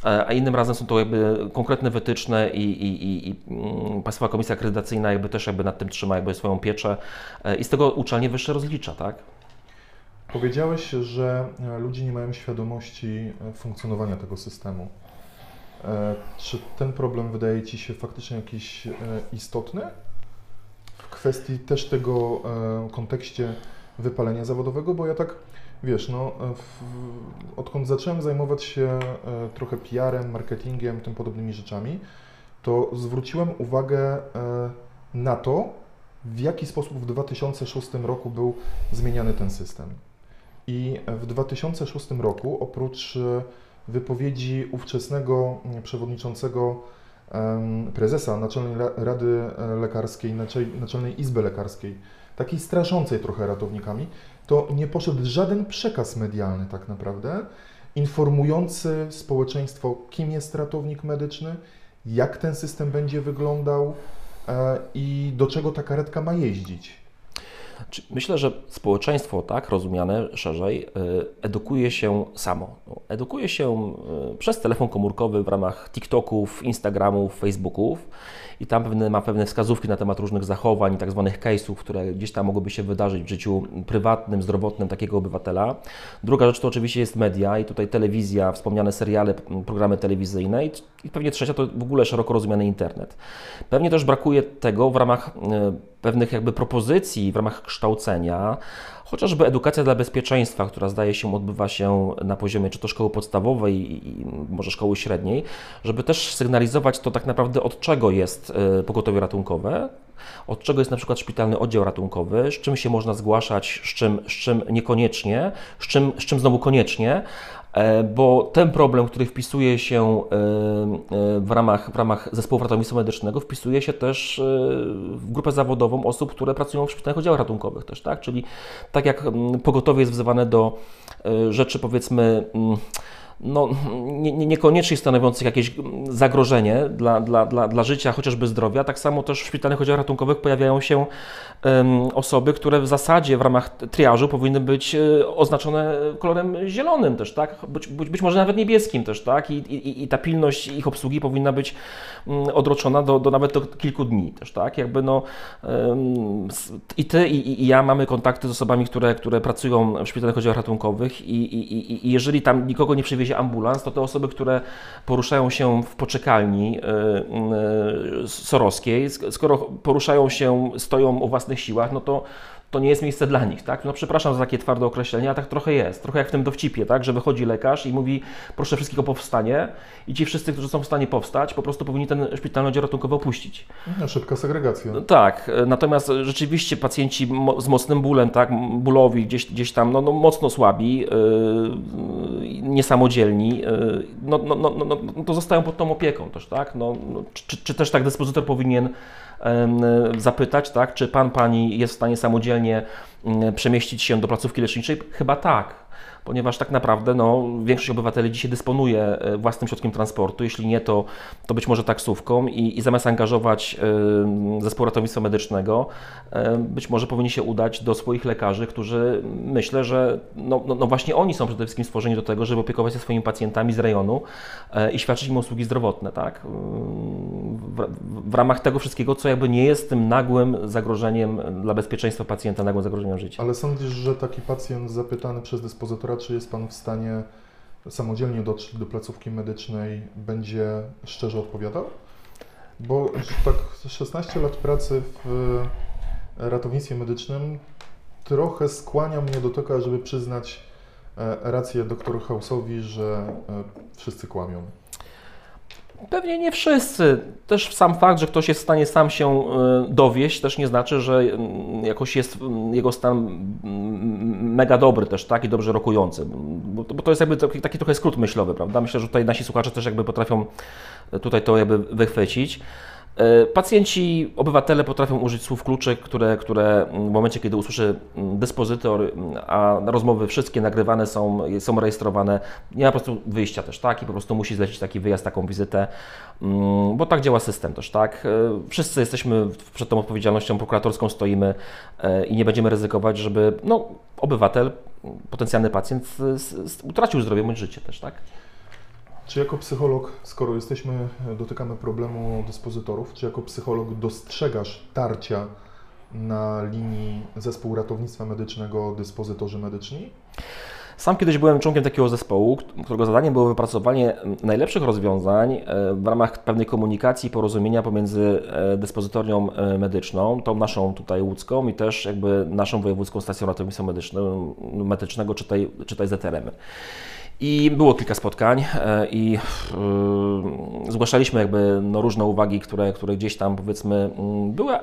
a innym razem są to jakby konkretne wytyczne i, i, i, i mm, Państwowa Komisja Akredytacyjna jakby też jakby nad tym trzyma jakby swoją pieczę i z tego uczelnie wyższe rozlicza, tak? Powiedziałeś, że e, ludzie nie mają świadomości e, funkcjonowania tego systemu. E, czy ten problem wydaje Ci się faktycznie jakiś istotny w kwestii też tego kontekście wypalenia zawodowego? Bo ja tak, wiesz, no, w, odkąd zacząłem zajmować się trochę PR-em, marketingiem, tym podobnymi rzeczami, to zwróciłem uwagę na to, w jaki sposób w 2006 roku był zmieniany ten system. I w 2006 roku, oprócz wypowiedzi ówczesnego mm, przewodniczącego prezesa Naczelnej Rady e, Lekarskiej, Naczelnej Izby Lekarskiej, takiej straszącej trochę ratownikami, to nie poszedł żaden przekaz medialny tak naprawdę, informujący społeczeństwo, kim jest ratownik medyczny, jak ten system będzie wyglądał e, i do czego ta karetka ma jeździć. Myślę, że społeczeństwo, tak rozumiane szerzej, e, edukuje się samo. No, edukuje się e, przez telefon komórkowy w ramach TikToków, Instagramów, Facebooków i tam pewne, ma pewne wskazówki na temat różnych zachowań tak zwanych case'ów, które gdzieś tam mogłyby się wydarzyć w życiu prywatnym, zdrowotnym takiego obywatela. Druga rzecz to oczywiście jest media i tutaj telewizja, wspomniane seriale, programy telewizyjne i, i pewnie trzecia to w ogóle szeroko rozumiany internet. Pewnie też brakuje tego w ramach e, pewnych jakby propozycji, w ramach kształcenia, chociażby edukacja dla bezpieczeństwa, która zdaje się odbywa się na poziomie czy to szkoły podstawowej i może szkoły średniej, żeby też sygnalizować to tak naprawdę od czego jest e, pogotowie ratunkowe, od czego jest na przykład szpitalny oddział ratunkowy, z czym się można zgłaszać, z czym, z czym niekoniecznie, z czym, z czym znowu koniecznie, bo ten problem, który wpisuje się e, e, w ramach, w ramach zespołu ratownictwa medycznego, wpisuje się też w grupę zawodową osób, które pracują w szpitalnych oddziałach ratunkowych też, tak? Czyli tak jak mm, pogotowie jest wzywane do rzeczy powiedzmy mm, no, nie, nie, niekoniecznie stanowiących jakieś zagrożenie dla, dla, dla, dla życia, chociażby zdrowia. Tak samo też w szpitalnych oddziałach ratunkowych pojawiają się um, osoby, które w zasadzie w ramach triażu powinny być e, oznaczone kolorem zielonym też, tak? Być, być, być może nawet niebieskim też, tak? I, i, I ta pilność ich obsługi powinna być odroczona do, do nawet do kilku dni też, tak? Jakby no um, i ty i, i ja mamy kontakty z osobami, które, które pracują w szpitalnych oddziałach ratunkowych i, i, i, jeżeli tam nikogo nie przywiezie ambulans, to te osoby, które poruszają się w poczekalni y, y, sorowskiej, skoro poruszają się, stoją o własnych siłach, no to to nie jest miejsce dla nich, tak? No przepraszam za takie twarde określenie, a tak trochę jest. Trochę jak w tym dowcipie, tak? Że wychodzi lekarz i mówi, proszę wszystkich o powstanie i ci wszyscy, którzy są w stanie powstać, po prostu powinni ten szpitalny oddział ratunkowy opuścić. No, szybka segregacja. No, tak, natomiast rzeczywiście pacjenci z mocnym bólem, tak? Bólowi, gdzieś, gdzieś tam, no, no mocno słabi, yy, niesamodzielni, yy, no, no, no, no, no, to zostają pod tą opieką też, tak? No, no czy, czy też tak dyspozytor powinien zapytać, tak, czy pan, pani jest w stanie samodzielnie mm, przemieścić się do placówki leczniczej? Chyba tak ponieważ tak naprawdę no, większość obywateli dzisiaj dysponuje e, własnym środkiem transportu, jeśli nie, to, to być może taksówką i, i zamiast angażować y, zespół ratownictwa medycznego, y, być może powinni się udać do swoich lekarzy, którzy myślę, że no, no, no, właśnie oni są przede wszystkim stworzeni do tego, żeby opiekować się swoimi pacjentami z rejonu y, i świadczyć im usługi zdrowotne, tak? W, w, ramach tego wszystkiego, co jakby nie jest tym nagłym zagrożeniem dla bezpieczeństwa pacjenta, nagłym zagrożeniem życia. Ale sądzisz, że taki pacjent zapytany przez dyspozytora czy jest Pan w stanie samodzielnie dotrzeć do placówki medycznej, będzie szczerze odpowiadał? Bo tak 16 lat pracy w ratownictwie medycznym trochę skłania mnie do tego, żeby przyznać e, rację doktoru Hausowi, że e, wszyscy kłamią. Pewnie nie wszyscy. Też sam fakt, że ktoś jest w stanie sam się e, dowieść, też nie znaczy, że mm, jakoś jest mm, jego stan mm, mega dobry też, tak, i dobrze rokujący. Bo, to jest jakby taki, taki trochę skrót myślowy, prawda? Myślę, że tutaj nasi słuchacze też jakby potrafią tutaj to jakby wychwycić. E, pacjenci, obywatele potrafią użyć słów kluczek, które, które w momencie, kiedy usłyszy dyspozytor, a rozmowy wszystkie nagrywane są, są rejestrowane, nie ma po prostu wyjścia też, tak? I po prostu musi zlecić taki wyjazd, taką wizytę, mm, bo tak działa system też, tak? E, wszyscy jesteśmy przed tą odpowiedzialnością prokuratorską, stoimy e, i nie będziemy ryzykować, żeby no, obywatel, potencjalny pacjent utracił zdrowie bądź życie też, tak? Czy jako psycholog, skoro jesteśmy, dotykamy problemu dyspozytorów, czy jako psycholog dostrzegasz tarcia na linii zespół ratownictwa medycznego, dyspozytorzy medyczni? Sam kiedyś byłem członkiem takiego zespołu, którego zadaniem było wypracowanie najlepszych rozwiązań e, w ramach pewnej komunikacji, porozumienia pomiędzy e, dyspozytornią e, medyczną, tą naszą tutaj łódzką i też jakby naszą wojewódzką stacją ratownictwa medycznego, czytaj, czytaj ZRM. I było kilka spotkań i yy, zgłaszaliśmy jakby no, różne uwagi, które, które gdzieś tam powiedzmy mm, były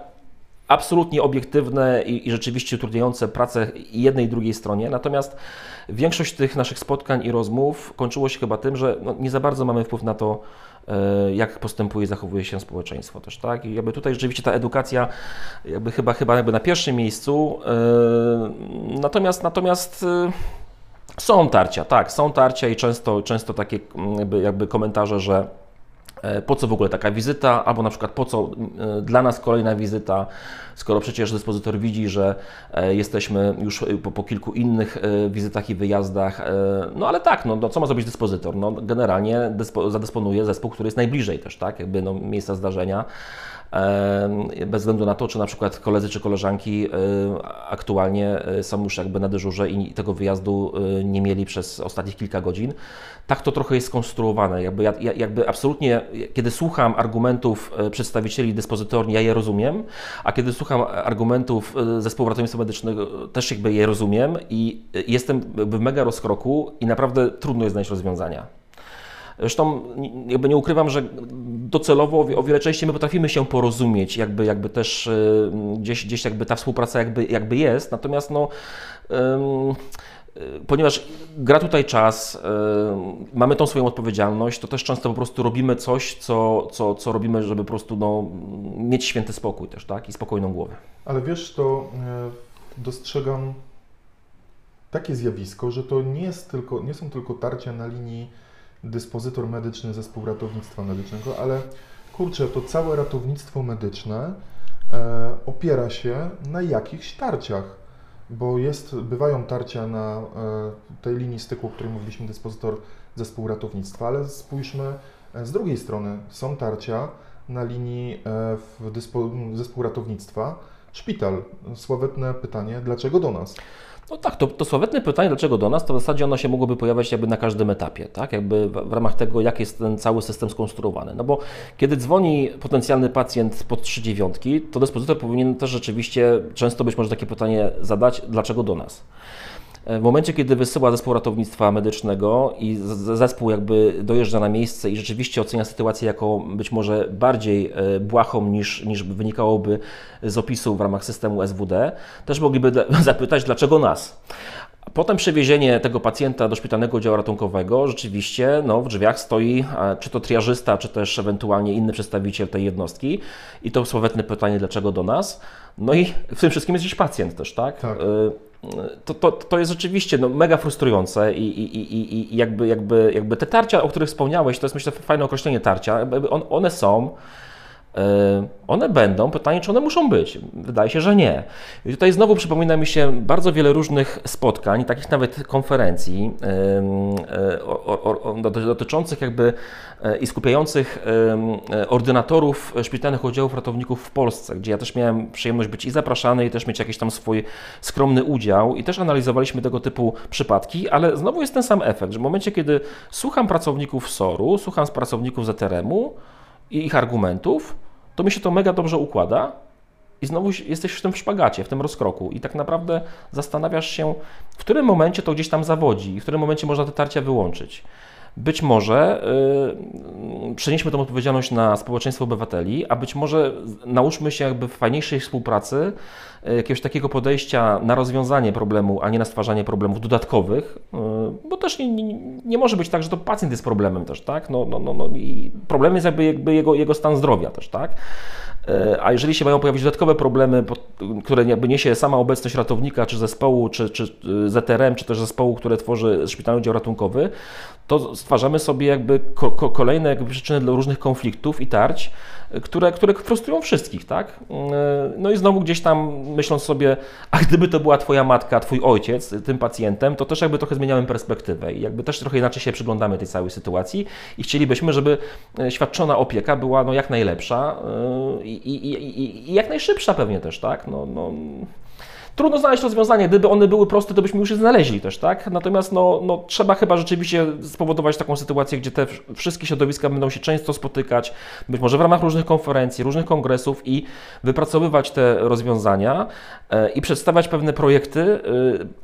absolutnie obiektywne i, i rzeczywiście utrudniające pracę jednej i drugiej stronie. Natomiast większość tych naszych spotkań i rozmów kończyło się chyba tym, że no, nie za bardzo mamy wpływ na to, e, jak postępuje, zachowuje się społeczeństwo też, tak? I jakby tutaj rzeczywiście ta edukacja jakby chyba, chyba jakby na pierwszym miejscu. E, natomiast natomiast e, są tarcia, tak, są tarcia i często, często takie jakby, jakby komentarze, że E, po co w ogóle taka wizyta, albo na przykład po co e, dla nas kolejna wizyta, skoro przecież dyspozytor widzi, że e, jesteśmy już po, po kilku innych wizytach i wyjazdach. No ale tak, no, no co ma zrobić dyspozytor? No, generalnie dyspo, zadysponuje zespół, który jest najbliżej też, tak, jakby no, miejsca zdarzenia bez względu na to, czy na przykład koledzy czy koleżanki aktualnie są już jakby na dyżurze i tego wyjazdu nie mieli przez ostatnich kilka godzin. Tak to trochę jest skonstruowane. Jakby, jakby absolutnie, kiedy słucham argumentów przedstawicieli dyspozytorni, ja je rozumiem, a kiedy słucham argumentów zespołu ratownictwa medycznego, też jakby je rozumiem i jestem w mega rozkroku i naprawdę trudno jest znaleźć rozwiązania. Zresztą jakby nie ukrywam, że docelowo o wiele częściej my potrafimy się porozumieć, jakby, jakby też y, gdzieś, gdzieś jakby ta współpraca jakby, jakby jest, natomiast no, y, ponieważ gra tutaj czas, y, mamy tą swoją odpowiedzialność, to też często po prostu robimy coś, co, co, co robimy, żeby po prostu no, mieć święty spokój też, tak? I spokojną głowę. Ale wiesz, to dostrzegam takie zjawisko, że to nie, jest tylko, nie są tylko tarcia na linii dyspozytor medyczny zespół ratownictwa medycznego, ale kurczę, to całe ratownictwo medyczne e, opiera się na jakichś tarciach, bo jest, bywają tarcia na e, tej linii styku, o której mówiliśmy, dyspozytor zespół ratownictwa, ale spójrzmy e, z drugiej strony, są tarcia na linii e, w dyspo, zespół ratownictwa, szpital. Sławetne pytanie, dlaczego do nas? No tak, to, to sławetne pytanie, dlaczego do nas, to w zasadzie ono się mogłoby pojawiać jakby na każdym etapie, tak? Jakby w, w ramach tego, jak jest ten cały system skonstruowany. No bo kiedy dzwoni potencjalny pacjent pod trzy dziewiątki, to dyspozytor powinien też rzeczywiście często być może takie pytanie zadać, dlaczego do nas? W momencie, kiedy wysyła zespół ratownictwa medycznego i zespół jakby dojeżdża na miejsce i rzeczywiście ocenia sytuację jako być może bardziej e, błahą niż, niż wynikałoby z opisu w ramach systemu SWD, też mogliby <laughs> zapytać, dlaczego nas. Potem przewiezienie tego pacjenta do szpitalnego działu ratunkowego, rzeczywiście no, w drzwiach stoi czy to triażysta, czy też ewentualnie inny przedstawiciel tej jednostki i to słowetne pytanie, dlaczego do nas. No i w tym wszystkim jest gdzieś pacjent też, tak? tak. E, to, to, to jest rzeczywiście no, mega frustrujące i, i, i, i jakby, jakby, jakby te tarcia, o których wspomniałeś, to jest myślę fajne określenie tarcia, one są, one będą, pytanie, czy one muszą być? Wydaje się, że nie. I tutaj znowu przypomina mi się bardzo wiele różnych spotkań, takich nawet konferencji e, dotyczących jakby e, i skupiających ordynatorów szpitalnych oddziałów ratowników w Polsce, gdzie ja też miałem przyjemność być i zapraszany, i też mieć jakiś tam swój skromny udział i też analizowaliśmy tego typu przypadki, ale znowu jest ten sam efekt, że w momencie, kiedy słucham pracowników SOR-u, słucham pracowników ZRM-u, i ich argumentów, to mi się to mega dobrze układa i znowu jesteś w tym szpagacie, w tym rozkroku i tak naprawdę zastanawiasz się, w którym momencie to gdzieś tam zawodzi i w którym momencie można te tarcia wyłączyć. Być może yy, przenieśmy tę odpowiedzialność na społeczeństwo obywateli, a być może nauczmy się jakby fajniejszej współpracy yy, jakiegoś takiego podejścia na rozwiązanie problemu, a nie na stwarzanie problemów dodatkowych, yy, bo też nie, nie, nie, może być tak, że to pacjent jest problemem też, tak? No, no, no, no i problem jest jakby, jakby jego, jego stan zdrowia też, tak? E, a jeżeli się mają pojawić dodatkowe problemy, które jakby niesie sama obecność ratownika, czy zespołu, czy, czy y, ZRM, czy też zespołu, które tworzy szpitalny dział ratunkowy, to stwarzamy sobie jakby ko kolejne jakby przyczyny dla różnych konfliktów i tarć, które, które frustrują wszystkich, tak? E, no i znowu gdzieś tam myśląc sobie, a gdyby to była Twoja matka, Twój ojciec tym pacjentem, to też jakby trochę zmieniamy perspektywę i jakby też trochę inaczej się przyglądamy tej całej sytuacji i chcielibyśmy, żeby e, świadczona opieka była no jak najlepsza i, i, i, i jak najszybsza pewnie też, tak? No, no, trudno znaleźć rozwiązanie. Gdyby one były proste, to byśmy już je znaleźli też, tak? Natomiast no, no, trzeba chyba rzeczywiście spowodować taką sytuację, gdzie te wszystkie środowiska będą się często spotykać, być może w ramach różnych konferencji, różnych kongresów i wypracowywać te rozwiązania e, i przedstawiać pewne projekty, e,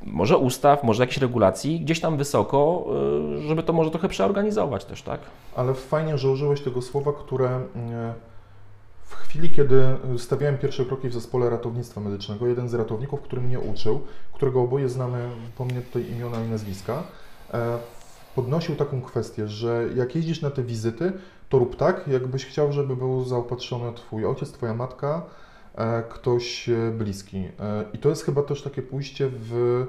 może ustaw, może jakichś regulacji, gdzieś tam wysoko, e, żeby to może trochę przeorganizować też, tak? Ale fajnie, że użyłeś tego słowa, które mm, w chwili, kiedy stawiałem pierwsze kroki w zespole ratownictwa medycznego, jeden z ratowników, który mnie uczył, którego oboje znamy, pomnę tutaj imiona i nazwiska, e, podnosił taką kwestię, że jak jeździsz na te wizyty, to rób tak, jakbyś chciał, żeby był zaopatrzony Twój ojciec, Twoja matka, e, ktoś e, bliski. I to jest chyba też takie pójście w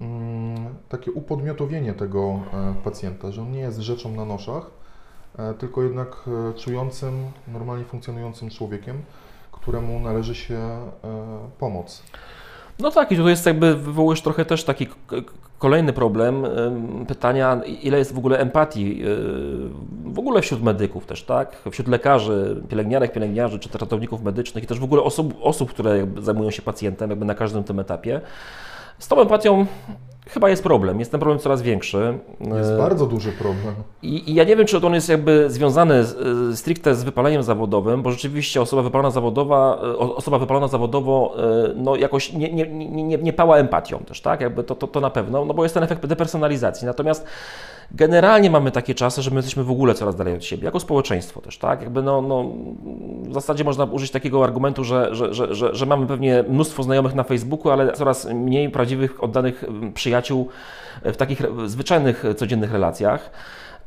mm, takie upodmiotowienie tego pacjenta, że on nie jest rzeczą na noszach, tylko jednak e, czującym, normalnie funkcjonującym człowiekiem, któremu należy się e, pomoc. No tak, i tutaj jest jakby wywołujesz trochę też taki kolejny problem pytania, ile jest w ogóle empatii w ogóle wśród medyków też, tak? Wśród lekarzy, pielęgniarek, pielęgniarzy czy ratowników medycznych i też w ogóle osób, osób które zajmują się pacjentem jakby na każdym tym etapie. Z tą empatią Chyba jest problem, jest ten problem coraz większy. Jest e, bardzo duży problem. I, I, ja nie wiem, czy on jest jakby związany z, e, stricte z wypaleniem zawodowym, bo rzeczywiście osoba wypalona zawodowa, e, osoba wypalona zawodowo no jakoś nie, nie, nie, nie pała empatią też, tak? Jakby to, to, to na pewno, no bo jest ten efekt depersonalizacji. Natomiast Generalnie mamy takie czasy, że my jesteśmy w ogóle coraz dalej od siebie, jako społeczeństwo też, tak? Jakby no, no, w zasadzie można użyć takiego argumentu, że, że, że, że, że mamy pewnie mnóstwo znajomych na Facebooku, ale coraz mniej prawdziwych, oddanych przyjaciół w takich zwyczajnych, codziennych relacjach.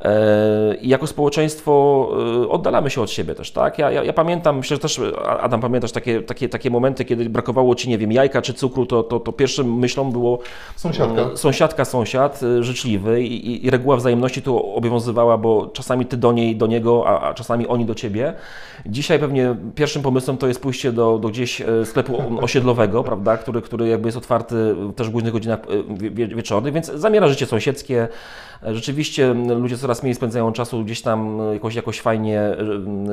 E, I jako społeczeństwo e, oddalamy się od siebie też, tak? Ja, ja, ja, pamiętam, myślę, że też Adam pamiętasz takie, takie, takie momenty, kiedy brakowało ci, nie wiem, jajka czy cukru, to, to, to pierwszym myślą było sąsiadka, e, sąsiadka sąsiad, życzliwy i, i, reguła wzajemności tu obowiązywała, bo czasami ty do niej, do niego, a, a, czasami oni do ciebie. Dzisiaj pewnie pierwszym pomysłem to jest pójście do, do gdzieś sklepu osiedlowego, <laughs> prawda, który, który jakby jest otwarty też w późnych godzinach wieczornych, więc zamiera życie sąsiedzkie, Rzeczywiście ludzie coraz mniej spędzają czasu gdzieś tam jakoś, jakoś fajnie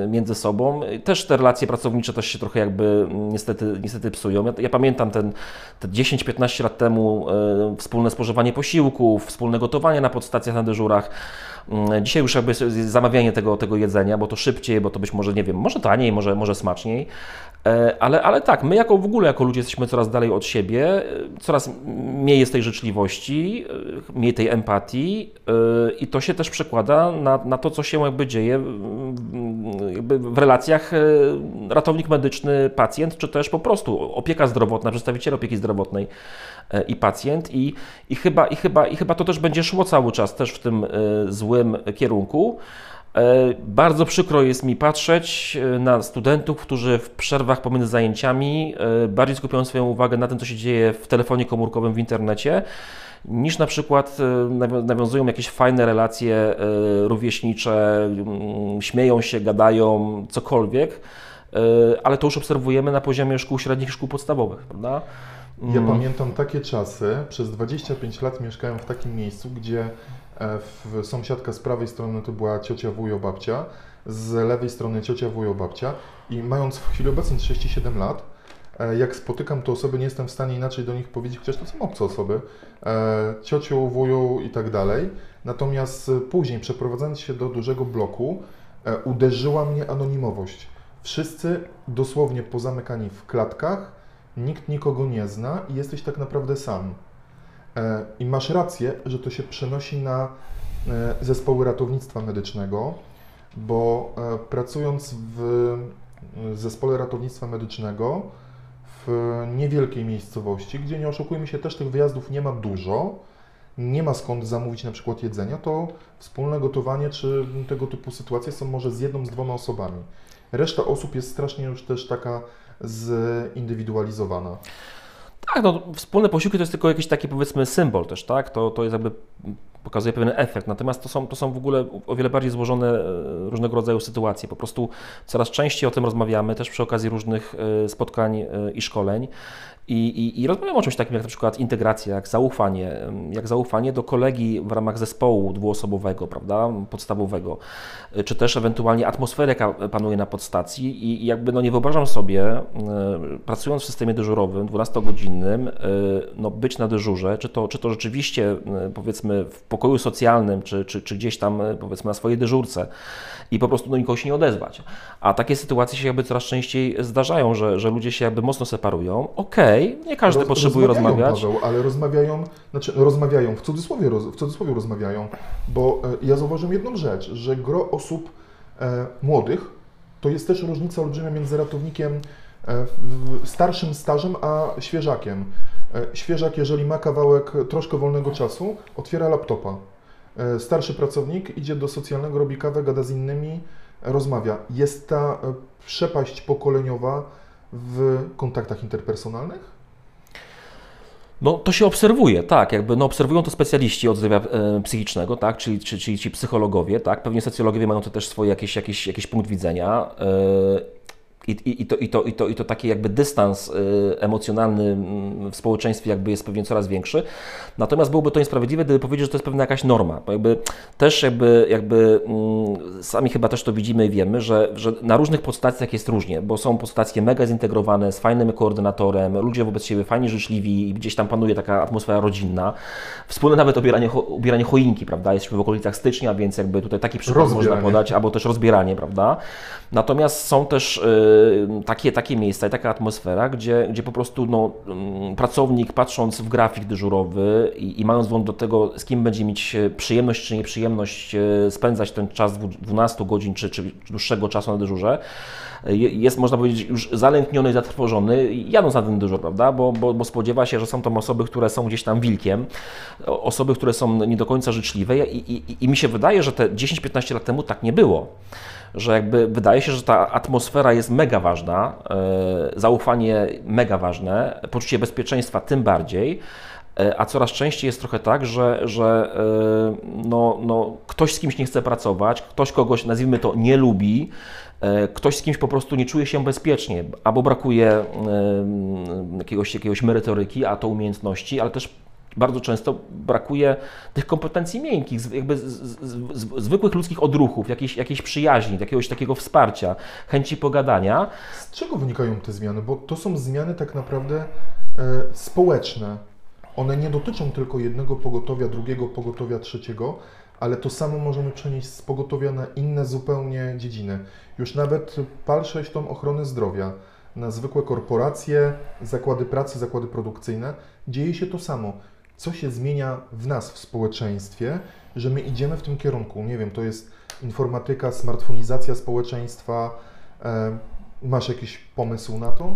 między sobą. Też te relacje pracownicze też się trochę jakby niestety, niestety psują. Ja, ja pamiętam ten, te 10-15 lat temu e, wspólne spożywanie posiłków, wspólne gotowanie na podstacjach na dyżurach. Mm, dzisiaj już jakby zamawianie tego, tego jedzenia, bo to szybciej, bo to być może, nie wiem, może taniej, może, może smaczniej, e, ale, ale tak, my jako w ogóle jako ludzie jesteśmy coraz dalej od siebie, e, coraz mniej jest tej życzliwości, e, mniej tej empatii i to się też przekłada na, na to, co się jakby dzieje jakby w relacjach ratownik medyczny, pacjent, czy też po prostu opieka zdrowotna, przedstawiciel opieki zdrowotnej i pacjent i, i, chyba, i, chyba, i chyba to też będzie szło cały czas też w tym złym kierunku. E, bardzo przykro jest mi patrzeć e, na studentów, którzy w przerwach pomiędzy zajęciami e, bardziej skupiają swoją uwagę na tym, co się dzieje w telefonie komórkowym w internecie, niż na przykład nawiązują jakieś fajne relacje rówieśnicze, mm, śmieją się, gadają, cokolwiek, ale to już obserwujemy na poziomie szkół średnich i szkół podstawowych, prawda? Ja mm. pamiętam takie czasy, przez 25 lat mieszkałem w takim miejscu, gdzie w sąsiadka z prawej strony to była ciocia, wujo, babcia, z lewej strony ciocia, wujo, babcia i mając w chwili obecnej 37 lat, e, jak spotykam te osoby, nie jestem w stanie inaczej do nich powiedzieć, chociaż to są obce osoby, e, ciociu, wuju i tak dalej. Natomiast później, przeprowadzając się do dużego bloku, uderzyła mnie anonimowość. Wszyscy dosłownie pozamykani w klatkach, nikt nikogo nie zna i jesteś tak naprawdę sam. E, I masz rację, że to się przenosi na e, zespoły ratownictwa medycznego, bo e, pracując w zespole ratownictwa medycznego w niewielkiej miejscowości, gdzie nie oszukujmy się, też tych wyjazdów nie ma dużo, nie ma skąd zamówić na przykład jedzenia, to wspólne gotowanie czy tego typu sytuacje są może z jedną, z dwoma osobami. Reszta osób jest strasznie już też taka zindywidualizowana. Tak, no, wspólne posiłki to jest tylko jakiś taki powiedzmy symbol też, tak? To, to jest jakby pokazuje pewien efekt. Natomiast to są, to są w ogóle o wiele bardziej złożone e, różnego rodzaju sytuacje. Po prostu coraz częściej o tym rozmawiamy, też przy okazji różnych e, spotkań e, i szkoleń. I, i, I rozmawiam o czymś takim jak na przykład integracja, jak zaufanie, jak zaufanie do kolegi w ramach zespołu dwuosobowego, prawda, podstawowego, czy też ewentualnie atmosferę, jaka panuje na podstacji i jakby no nie wyobrażam sobie, pracując w systemie dyżurowym, 12-godzinnym, no być na dyżurze, czy to, czy to rzeczywiście powiedzmy w pokoju socjalnym, czy, czy, czy gdzieś tam powiedzmy na swojej dyżurce i po prostu do nikogo się nie odezwać. A takie sytuacje się jakby coraz częściej zdarzają, że, że ludzie się jakby mocno separują. Okej, okay, nie każdy Roz, potrzebuje rozmawiać. Paweł, ale rozmawiają, znaczy rozmawiają, w cudzysłowie, roz, w cudzysłowie rozmawiają, bo e, ja zauważyłem jedną rzecz, że gro osób e, młodych to jest też różnica olbrzymia między ratownikiem e, starszym stażem, a świeżakiem. E, świeżak, jeżeli ma kawałek troszkę wolnego czasu, otwiera laptopa E, starszy pracownik idzie do socjalnego, robi kawę, gada z innymi, rozmawia. Jest ta e, przepaść pokoleniowa w kontaktach interpersonalnych? No, to się obserwuje, tak, jakby no, obserwują to specjaliści od zdrowia e, psychicznego, tak, czyli, czyli, czyli ci psychologowie, tak, pewnie socjologowie mają to też swoje jakieś, jakieś, jakieś punkt widzenia. I, i, i, to, i, to, i, to, I to taki jakby dystans y, emocjonalny mm, w społeczeństwie jakby jest pewnie coraz większy. Natomiast byłoby to niesprawiedliwe, gdyby powiedzieć, że to jest pewna jakaś norma. Bo jakby też jakby, jakby mm, sami chyba też to widzimy i wiemy, że, że na różnych podstacjach jest różnie, bo są podstacje mega zintegrowane, z fajnym koordynatorem, ludzie wobec siebie fajnie życzliwi i gdzieś tam panuje taka atmosfera rodzinna. Wspólne nawet obieranie, ubieranie choinki, prawda, jesteśmy w okolicach stycznia, więc jakby tutaj taki przykład można podać, albo też rozbieranie, prawda. Natomiast są też y, takie, takie miejsca i taka atmosfera, gdzie, gdzie po prostu no, y, pracownik patrząc w grafik dyżurowy i, i mając wgląd do tego, z kim będzie mieć przyjemność czy nieprzyjemność y, spędzać ten czas 12 godzin czy, czy dłuższego czasu na dyżurze, jest, można powiedzieć, już zalękniony zatrwożony, jadąc na ten dyżur, prawda? Bo, bo, bo spodziewa się, że są to osoby, które są gdzieś tam wilkiem, osoby, które są nie do końca życzliwe i, i, i mi się wydaje, że te 10-15 lat temu tak nie było że jakby wydaje się, że ta atmosfera jest mega ważna, e, zaufanie mega ważne, poczucie bezpieczeństwa tym bardziej. E, a coraz częściej jest trochę tak, że, że e, no, no, ktoś z kimś nie chce pracować, ktoś kogoś, nazwijmy to, nie lubi, ktoś z kimś po prostu nie czuje się bezpiecznie, albo brakuje jakiegoś, jakiegoś merytoryki, a to umiejętności, ale też bardzo często brakuje tych kompetencji miękkich, jakby z, z, z, zwykłych ludzkich odruchów, jakiejś, jakiejś przyjaźni, jakiegoś takiego wsparcia, chęci pogadania. Z czego wynikają te zmiany? Bo to są zmiany tak naprawdę e, społeczne. One nie dotyczą tylko jednego pogotowia, drugiego pogotowia, trzeciego, ale to samo możemy przenieść z pogotowia na inne zupełnie dziedziny. Już nawet patrzeć tą ochronę zdrowia na zwykłe korporacje, zakłady pracy, zakłady produkcyjne, dzieje się to samo co się zmienia w nas, w społeczeństwie, że my idziemy w tym kierunku. Nie wiem, to jest informatyka, smartfonizacja społeczeństwa. E, masz jakiś pomysł na to?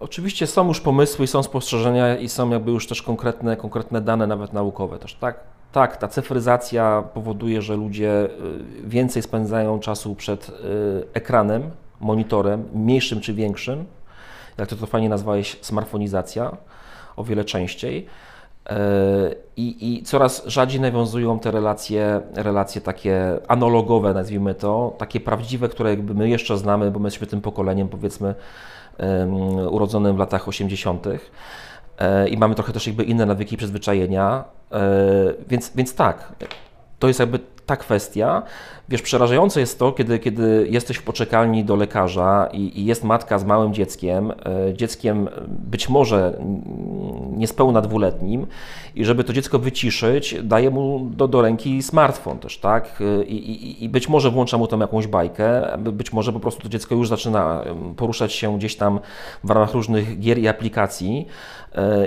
Oczywiście są już pomysły są spostrzeżenia i są jakby już też konkretne, konkretne dane, nawet naukowe też, tak? Tak, ta cyfryzacja powoduje, że ludzie y, więcej spędzają czasu przed y, ekranem, monitorem, mniejszym czy większym. Jak to, to fajnie nazwałeś, smartfonizacja, o wiele częściej. E, I, I, coraz rzadziej nawiązują te relacje, relacje takie analogowe, nazwijmy to, takie prawdziwe, które jakby my jeszcze znamy, bo my jesteśmy tym pokoleniem, powiedzmy, um, urodzonym w latach 80. E, I mamy trochę też jakby inne nawyki i przyzwyczajenia. E, więc, więc tak, to jest jakby ta kwestia. Wiesz, przerażające jest to, kiedy, kiedy jesteś w poczekalni do lekarza i, i jest matka z małym dzieckiem, e, dzieckiem być może niespełna dwuletnim i żeby to dziecko wyciszyć, daje mu do, do ręki smartfon też, tak? I, i, I być może włącza mu tam jakąś bajkę, być może po prostu to dziecko już zaczyna poruszać się gdzieś tam w ramach różnych gier i aplikacji, E,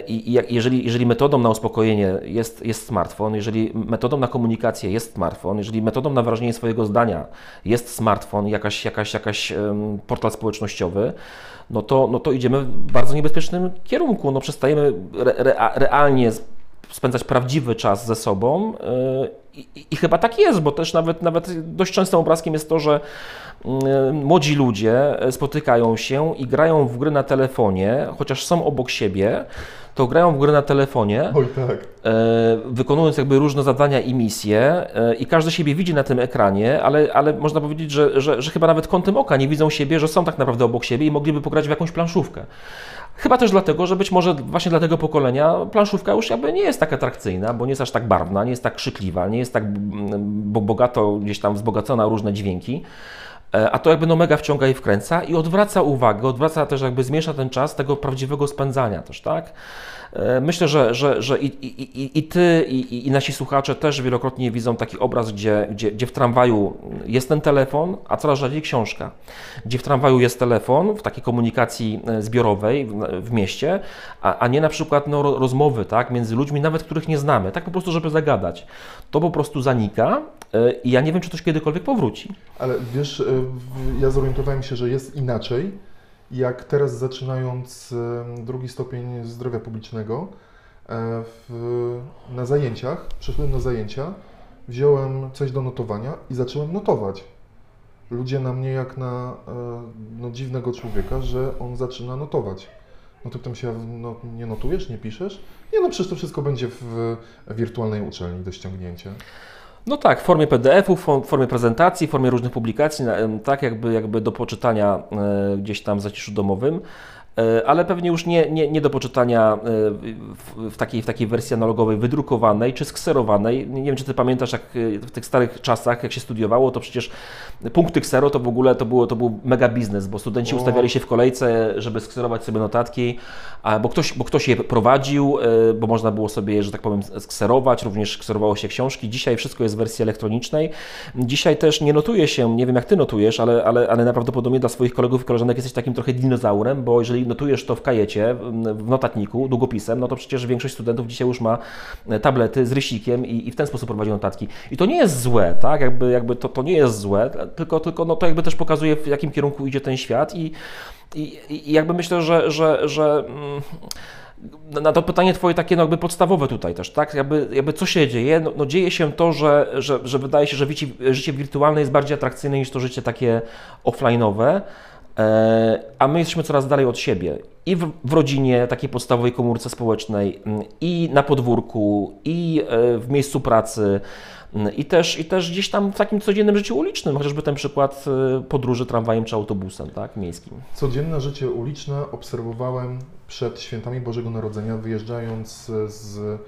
I, i jeżeli, jeżeli metodą na uspokojenie jest, jest smartfon, jeżeli metodą na komunikację jest smartfon, jeżeli metodą na wyrażenie swojego zdania jest smartfon, jakaś, jakaś, jakaś portal społecznościowy, no to, no to idziemy w bardzo niebezpiecznym kierunku. No przestajemy re, re, realnie spędzać prawdziwy czas ze sobą. I, I, chyba tak jest, bo też nawet, nawet dość częstym obrazkiem jest to, że młodzi ludzie spotykają się i grają w gry na telefonie, chociaż są obok siebie, to grają w gry na telefonie, Oj, tak. wykonując jakby różne zadania i misje i każdy siebie widzi na tym ekranie, ale, ale można powiedzieć, że, że, że chyba nawet kątem oka nie widzą siebie, że są tak naprawdę obok siebie i mogliby pograć w jakąś planszówkę. Chyba też dlatego, że być może właśnie dla tego pokolenia planszówka już jakby nie jest tak atrakcyjna, bo nie jest aż tak barwna, nie jest tak krzykliwa, nie jest tak bogato gdzieś tam wzbogacona o różne dźwięki. E, a to jakby no mega wciąga i wkręca i odwraca uwagę, odwraca też jakby zmniejsza ten czas tego prawdziwego spędzania też, tak? E, myślę, że, że, że i, i, i ty, i, i nasi słuchacze też wielokrotnie widzą taki obraz, gdzie, gdzie, gdzie w tramwaju jest ten telefon, a coraz rzadziej książka. Gdzie w tramwaju jest telefon w takiej komunikacji e, zbiorowej w, w mieście, a, a nie na przykład no, rozmowy tak, między ludźmi, nawet których nie znamy, tak po prostu, żeby zagadać. To po prostu zanika i ja nie wiem, czy to kiedykolwiek powróci. Ale wiesz, ja zorientowałem się, że jest inaczej jak teraz zaczynając drugi stopień zdrowia publicznego, e, w, na zajęciach, przyszedłem na zajęcia, wziąłem coś do notowania i zacząłem notować. Ludzie na mnie jak na e, no, dziwnego człowieka, że on zaczyna notować. No to pytam się, no, nie notujesz, nie piszesz? Nie no, przecież to wszystko będzie w wirtualnej uczelni do ściągnięcia. No tak, w formie PDF-u, w formie prezentacji, w formie różnych publikacji, tak jakby, jakby do poczytania e, gdzieś tam w zaciszu domowym. E, ale pewnie już nie, nie, nie do poczytania e, w, w, takiej, w takiej wersji analogowej, wydrukowanej czy skserowanej. Nie wiem, czy Ty pamiętasz, jak e, w tych starych czasach, jak się studiowało, to przecież punkty ksero to w ogóle to, było, to był mega biznes, bo studenci ustawiali się w kolejce, żeby skserować sobie notatki, bo ktoś, bo ktoś je prowadził, bo można było sobie, że tak powiem, skserować, również kserowało się książki. Dzisiaj wszystko jest w wersji elektronicznej. Dzisiaj też nie notuje się, nie wiem jak Ty notujesz, ale, ale, ale najprawdopodobniej dla swoich kolegów i koleżanek jesteś takim trochę dinozaurem, bo jeżeli notujesz to w kajecie, w notatniku, długopisem, no to przecież większość studentów dzisiaj już ma e, tablety z rysikiem i, i w ten sposób prowadzi notatki. I to nie jest złe, tak? Jakby, jakby to, to nie jest złe, tylko, tylko no to jakby też pokazuje, w jakim kierunku idzie ten świat i, i, i jakby myślę, że, że, że mm, na to pytanie Twoje takie no jakby podstawowe tutaj też, tak? Jakby, jakby co się dzieje? No, no dzieje się to, że, że, że wydaje się, że życie, życie wirtualne jest bardziej atrakcyjne niż to życie takie offline'owe. E, a my jesteśmy coraz dalej od siebie. I w, w, rodzinie, takiej podstawowej komórce społecznej, mm, i na podwórku, i e, w miejscu pracy, mm, i też, i też gdzieś tam w takim codziennym życiu ulicznym, chociażby ten przykład e, podróży tramwajem czy autobusem tak, miejskim. Codzienne życie uliczne obserwowałem przed świętami Bożego Narodzenia, wyjeżdżając z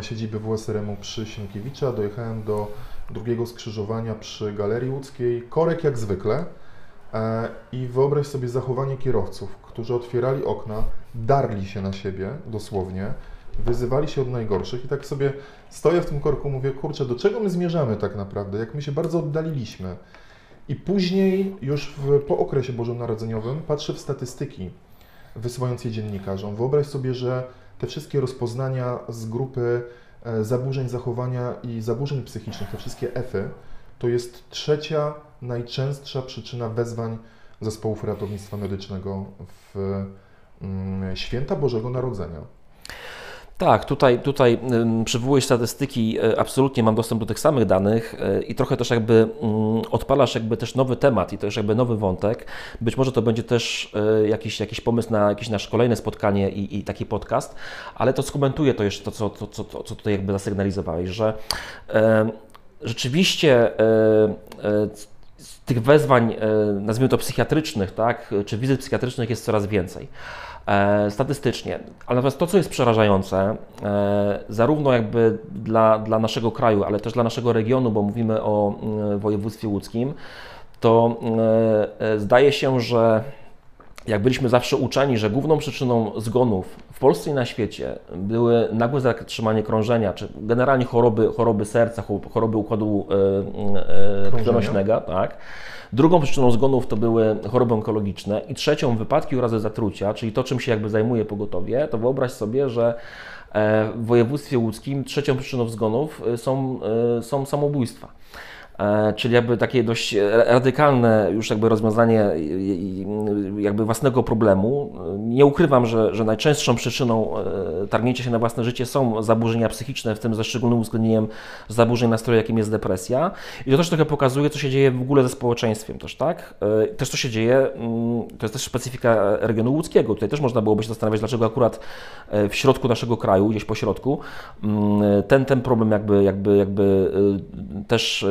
siedziby WSRM-u przy Sienkiewicza, dojechałem do drugiego skrzyżowania przy Galerii Łódzkiej. Korek jak zwykle, I wyobraź sobie zachowanie kierowców, którzy otwierali okna, darli się na siebie dosłownie, wyzywali się od najgorszych i tak sobie stoję w tym korku, mówię, kurczę, do czego my zmierzamy tak naprawdę, jak my się bardzo oddaliliśmy. I później, już w, po okresie bożonarodzeniowym, patrzę w statystyki, wysyłając je dziennikarzom. Wyobraź sobie, że te wszystkie rozpoznania z grupy e, zaburzeń zachowania i zaburzeń psychicznych, te wszystkie EFy, to jest trzecia najczęstsza przyczyna wezwań zespołów ratownictwa medycznego w mm, święta Bożego Narodzenia. Tak, tutaj, tutaj przywołujesz statystyki, e, absolutnie mam dostęp do tych samych danych e, i trochę też jakby mm, odpalasz jakby też nowy temat i też jakby nowy wątek. Być może to będzie też e, jakiś, jakiś pomysł na jakieś nasze kolejne spotkanie i, i taki podcast, ale to skomentuję to jeszcze to, co, to, co, co tutaj jakby zasygnalizowałeś, że rzeczywiście e, tych wezwań, e, nazwijmy to psychiatrycznych, tak, czy wizyt psychiatrycznych jest coraz więcej e, statystycznie. Ale natomiast to, co jest przerażające, e, zarówno jakby dla, dla naszego kraju, ale też dla naszego regionu, bo mówimy o województwie łódzkim, to zdaje się, że jak byliśmy zawsze uczeni, że główną przyczyną zgonów w Polsce i na świecie były nagłe zatrzymanie krążenia, czy generalnie choroby, choroby serca, choroby układu e, e, krwionośnego, tak. Drugą przyczyną zgonów to były choroby onkologiczne i trzecią wypadki urazy zatrucia, czyli to, czym się jakby zajmuje pogotowie, to wyobraź sobie, że e, w województwie łódzkim trzecią przyczyną zgonów są, są samobójstwa. E, czyli jakby takie dość radykalne już jakby rozwiązanie jakby własnego problemu. Nie ukrywam, że, że najczęstszą przyczyną e, targnięcia się na własne życie są zaburzenia psychiczne, w tym ze szczególnym uwzględnieniem zaburzeń nastroju, jakim jest depresja. I to też trochę pokazuje, co się dzieje w ogóle ze społeczeństwem też, tak? E, też co się dzieje, mm, to jest też specyfika regionu łódzkiego. Tutaj też można byłoby się zastanawiać, dlaczego akurat w środku naszego kraju, gdzieś po środku, mm, ten, ten problem jakby, jakby, jakby też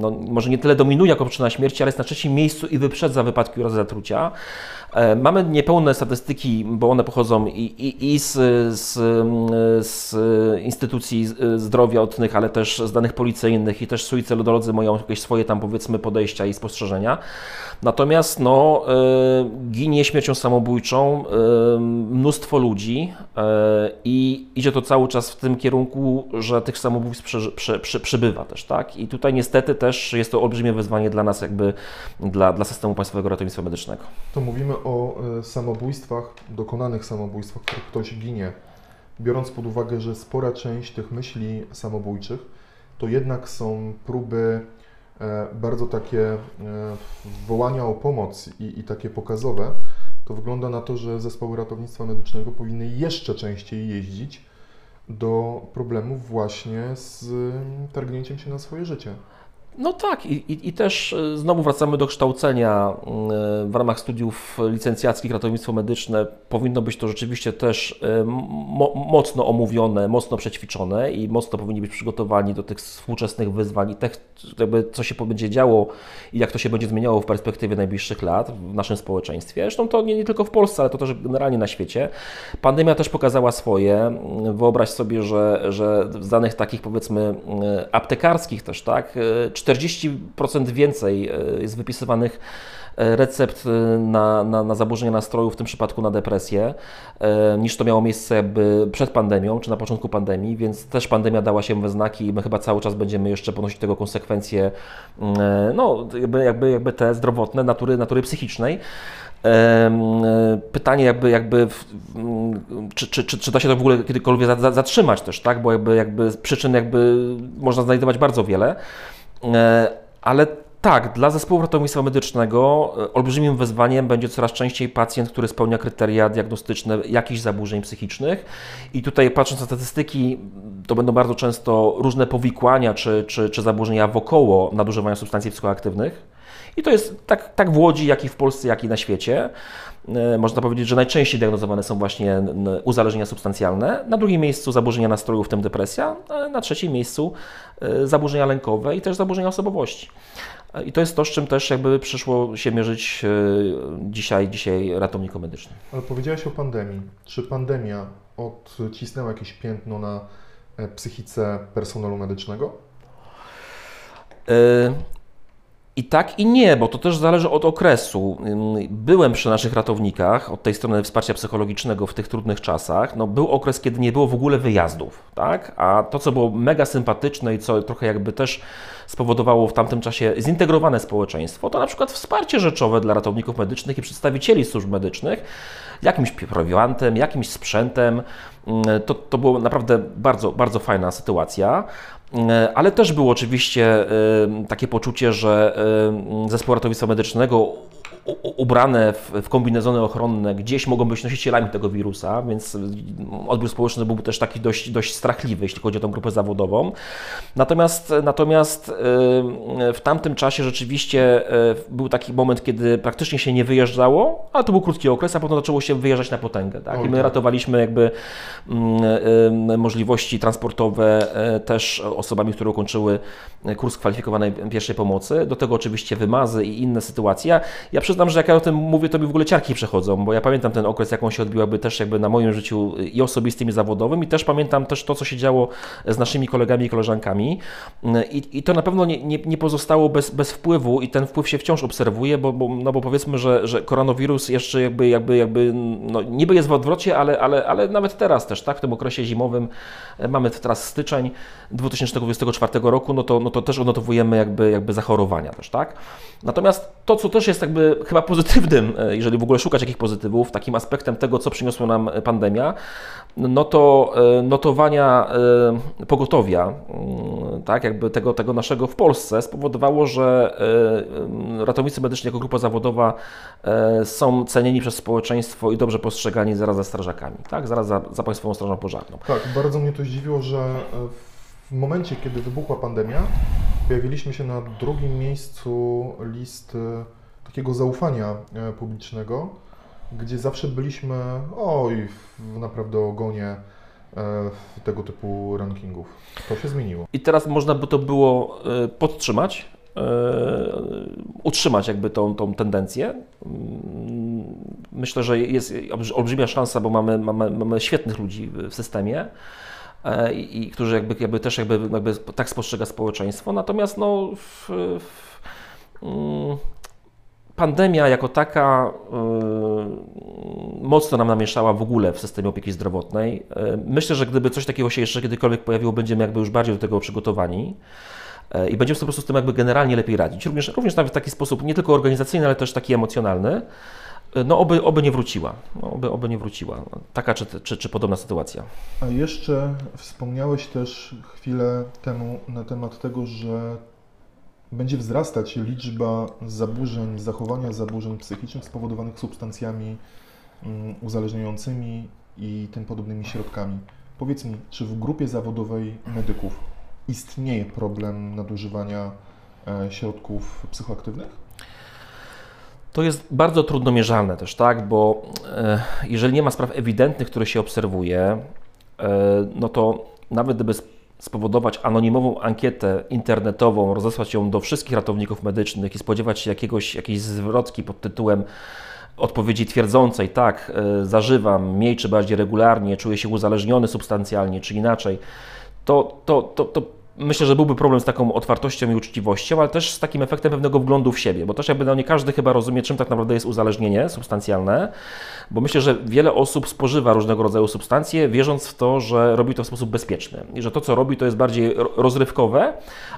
no, może nie tyle dominuje jako przyczyna śmierci, ale jest na trzecim miejscu i wyprzedza wypadki urazy zatrucia. E, mamy niepełne statystyki, bo one pochodzą i, i, i z, z, z, instytucji zdrowia odnych, ale też z danych policyjnych i też suicydolodzy mają jakieś swoje tam powiedzmy podejścia i spostrzeżenia. Natomiast no, e, ginie śmiercią samobójczą e, mnóstwo ludzi i idzie to cały czas w tym kierunku, że tych samobójstw przy, przy, przy, przybywa też, tak? I tutaj niestety też jest to olbrzymie wyzwanie dla nas jakby, dla, dla systemu państwowego ratownictwa medycznego. To mówimy o e, samobójstwach, dokonanych samobójstwach, w których ktoś ginie, biorąc pod uwagę, że spora część tych myśli samobójczych to jednak są próby e, bardzo takie e, wołania o pomoc i, i takie pokazowe, to wygląda na to, że zespoły ratownictwa medycznego powinny jeszcze częściej jeździć do problemów właśnie z targnięciem się na swoje życie. No tak, i, i, i, też e, znowu wracamy do kształcenia e, w ramach studiów licencjackich ratownictwo medyczne. Powinno być to rzeczywiście też e, mo, mocno omówione, mocno przećwiczone i mocno powinni być przygotowani do tych współczesnych wyzwań i tych, jakby co się będzie działo i jak to się będzie zmieniało w perspektywie najbliższych lat w naszym społeczeństwie. Zresztą to nie, nie tylko w Polsce, ale to też generalnie na świecie. Pandemia też pokazała swoje. Wyobraź sobie, że, że z danych takich powiedzmy aptekarskich też, tak, 40% więcej e, jest wypisywanych e, recept e, na, na, na, zaburzenia nastroju, w tym przypadku na depresję, niż to miało miejsce jakby przed pandemią, czy na początku pandemii, więc też pandemia dała się we znaki i my chyba cały czas będziemy jeszcze ponosić tego konsekwencje, no jakby, jakby, jakby te zdrowotne, natury, natury psychicznej. Pytanie jakby, jakby czy, czy, czy, czy da się to w ogóle kiedykolwiek zatrzymać też, tak? Bo jakby, jakby przyczyn jakby można znajdować bardzo wiele. E, ale tak, dla zespołu ratownictwa medycznego e, olbrzymim wyzwaniem będzie coraz częściej pacjent, który spełnia kryteria diagnostyczne jakichś zaburzeń psychicznych. I tutaj patrząc na statystyki, to będą bardzo często różne powikłania czy, czy, czy zaburzenia wokoło nadużywania substancji psychoaktywnych. I to jest tak, tak w Łodzi, jak i w Polsce, jak i na świecie. E, można powiedzieć, że najczęściej diagnozowane są właśnie uzależnienia substancjalne. Na drugim miejscu zaburzenia nastroju, w tym depresja. Na trzecim miejscu e, zaburzenia lękowe i też zaburzenia osobowości. E, I to jest to, z czym też jakby przyszło się mierzyć dzisiaj, dzisiaj ratownikom medycznym. Ale powiedziałeś o pandemii. Czy pandemia odcisnęła jakieś piętno na psychice personelu medycznego? I tak i nie, bo to też zależy od okresu. Byłem przy naszych ratownikach od tej strony wsparcia psychologicznego w tych trudnych czasach. No, był okres, kiedy nie było w ogóle wyjazdów, tak? A to, co było mega sympatyczne i co trochę jakby też spowodowało w tamtym czasie zintegrowane społeczeństwo, to na przykład wsparcie rzeczowe dla ratowników medycznych i przedstawicieli służb medycznych, jakimś prowiantem, jakimś sprzętem. To, to było naprawdę bardzo, bardzo fajna sytuacja. E, ale też było oczywiście e, takie poczucie, że e, zespół ratownictwa medycznego ubrane w, kombinezony ochronne gdzieś mogą być nosicielami tego wirusa, więc odbiór społeczny byłby też taki dość, dość strachliwy, jeśli chodzi o tę grupę zawodową. Natomiast, natomiast w tamtym czasie rzeczywiście był taki moment, kiedy praktycznie się nie wyjeżdżało, ale to był krótki okres, a potem zaczęło się wyjeżdżać na potęgę. Tak? I my ratowaliśmy jakby mm, możliwości transportowe też osobami, które ukończyły kurs kwalifikowanej pierwszej pomocy. Do tego oczywiście wymazy i inne sytuacje. Ja przyznam, że jak ja o tym mówię, to mi w ogóle ciarki przechodzą, bo ja pamiętam ten okres, jaką się odbiłaby też jakby na moim życiu i osobistym, i zawodowym i też pamiętam też to, co się działo z naszymi kolegami i koleżankami i, i to na pewno nie, nie, nie, pozostało bez, bez wpływu i ten wpływ się wciąż obserwuje, bo, bo, no bo powiedzmy, że, że koronawirus jeszcze jakby, jakby, jakby no niby jest w odwrocie, ale, ale, ale nawet teraz też, tak, w tym okresie zimowym, e, mamy teraz styczeń 2024 roku, no to, no to też odnotowujemy jakby, jakby zachorowania też, tak. Natomiast to, co też jest jakby chyba pozytywnym, e, jeżeli w ogóle szukać jakich pozytywów, takim aspektem tego, co przyniosła nam pandemia, no to e, notowania e, pogotowia, mm, tak, jakby tego, tego naszego w Polsce spowodowało, że ratownicy medyczni jako grupa zawodowa są cenieni przez społeczeństwo i dobrze postrzegani zaraz za strażakami, tak, zaraz za, za Państwową Strażą Pożarną. Tak, bardzo mnie to zdziwiło, że w momencie, kiedy wybuchła pandemia, pojawiliśmy się na drugim miejscu list takiego zaufania e, publicznego, gdzie zawsze byliśmy oj, w naprawdę ogonie e, tego typu rankingów. To się zmieniło. I teraz można by to było e, podtrzymać, utrzymać jakby tą, tą tendencję. Mm, myślę, że jest olbrzymia szansa, bo mamy, mamy, mamy świetnych ludzi w systemie. I, i którzy jakby, jakby też jakby, jakby tak spostrzega społeczeństwo. Natomiast no, w, w, mm, pandemia jako taka yy, mocno nam namieszała w ogóle w systemie opieki zdrowotnej. Yy, myślę, że gdyby coś takiego się jeszcze kiedykolwiek pojawiło, będziemy jakby już bardziej do tego przygotowani. Yy, I będziemy sobie po prostu z tym jakby generalnie lepiej radzić. Również, również nawet w taki sposób nie tylko organizacyjny, ale też taki emocjonalny. No oby, oby nie wróciła. No, oby, oby nie wróciła. Taka czy, czy, czy podobna sytuacja. A jeszcze wspomniałeś też chwilę temu na temat tego, że będzie wzrastać liczba zaburzeń, zachowania zaburzeń psychicznych spowodowanych substancjami mm, uzależniającymi i tym podobnymi środkami. Powiedz mi, czy w grupie zawodowej medyków istnieje problem nadużywania e, środków psychoaktywnych? To jest bardzo trudno mierzalne też, tak? Bo e, jeżeli nie ma spraw ewidentnych, które się obserwuje, e, no to nawet gdyby spowodować anonimową ankietę internetową, rozesłać ją do wszystkich ratowników medycznych i spodziewać się jakiegoś, jakiejś zwrotki pod tytułem odpowiedzi twierdzącej, tak, e, zażywam mniej czy bardziej regularnie, czuję się uzależniony substancjalnie czy inaczej, to, to, to, to myślę, że byłby problem z taką otwartością i uczciwością, ale też z takim efektem pewnego wglądu w siebie, bo też jakby no nie każdy chyba rozumie, czym tak naprawdę jest uzależnienie substancjalne, bo myślę, że wiele osób spożywa różnego rodzaju substancje, wierząc w to, że robi to w sposób bezpieczny. I że to, co robi, to jest bardziej rozrywkowe,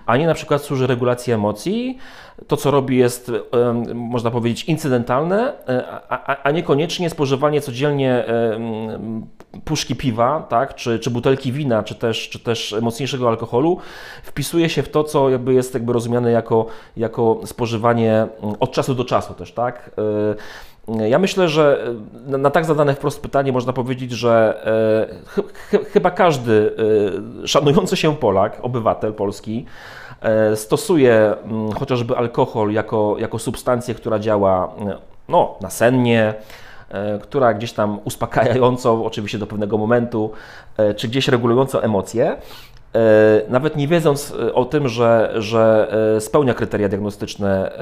a nie na przykład służy regulacji emocji, to, co robi, jest, można powiedzieć, incydentalne, e, a, a niekoniecznie spożywanie codziennie puszki piwa, tak, czy, czy butelki wina, czy też, czy też mocniejszego alkoholu, wpisuje się w to, co jakby jest jakby rozumiane jako, jako spożywanie mm, od czasu do czasu też, tak. E, ja myślę, że na tak zadane wprost pytanie można powiedzieć, że e, ch chyba każdy szanujący się Polak, obywatel polski, E, stosuje mm, chociażby alkohol jako, jako substancję, która działa mm, no, nasennie, e, która gdzieś tam uspokajająco, oczywiście do pewnego momentu, e, czy gdzieś regulująco emocje, nawet nie wiedząc o tym, że, że spełnia kryteria diagnostyczne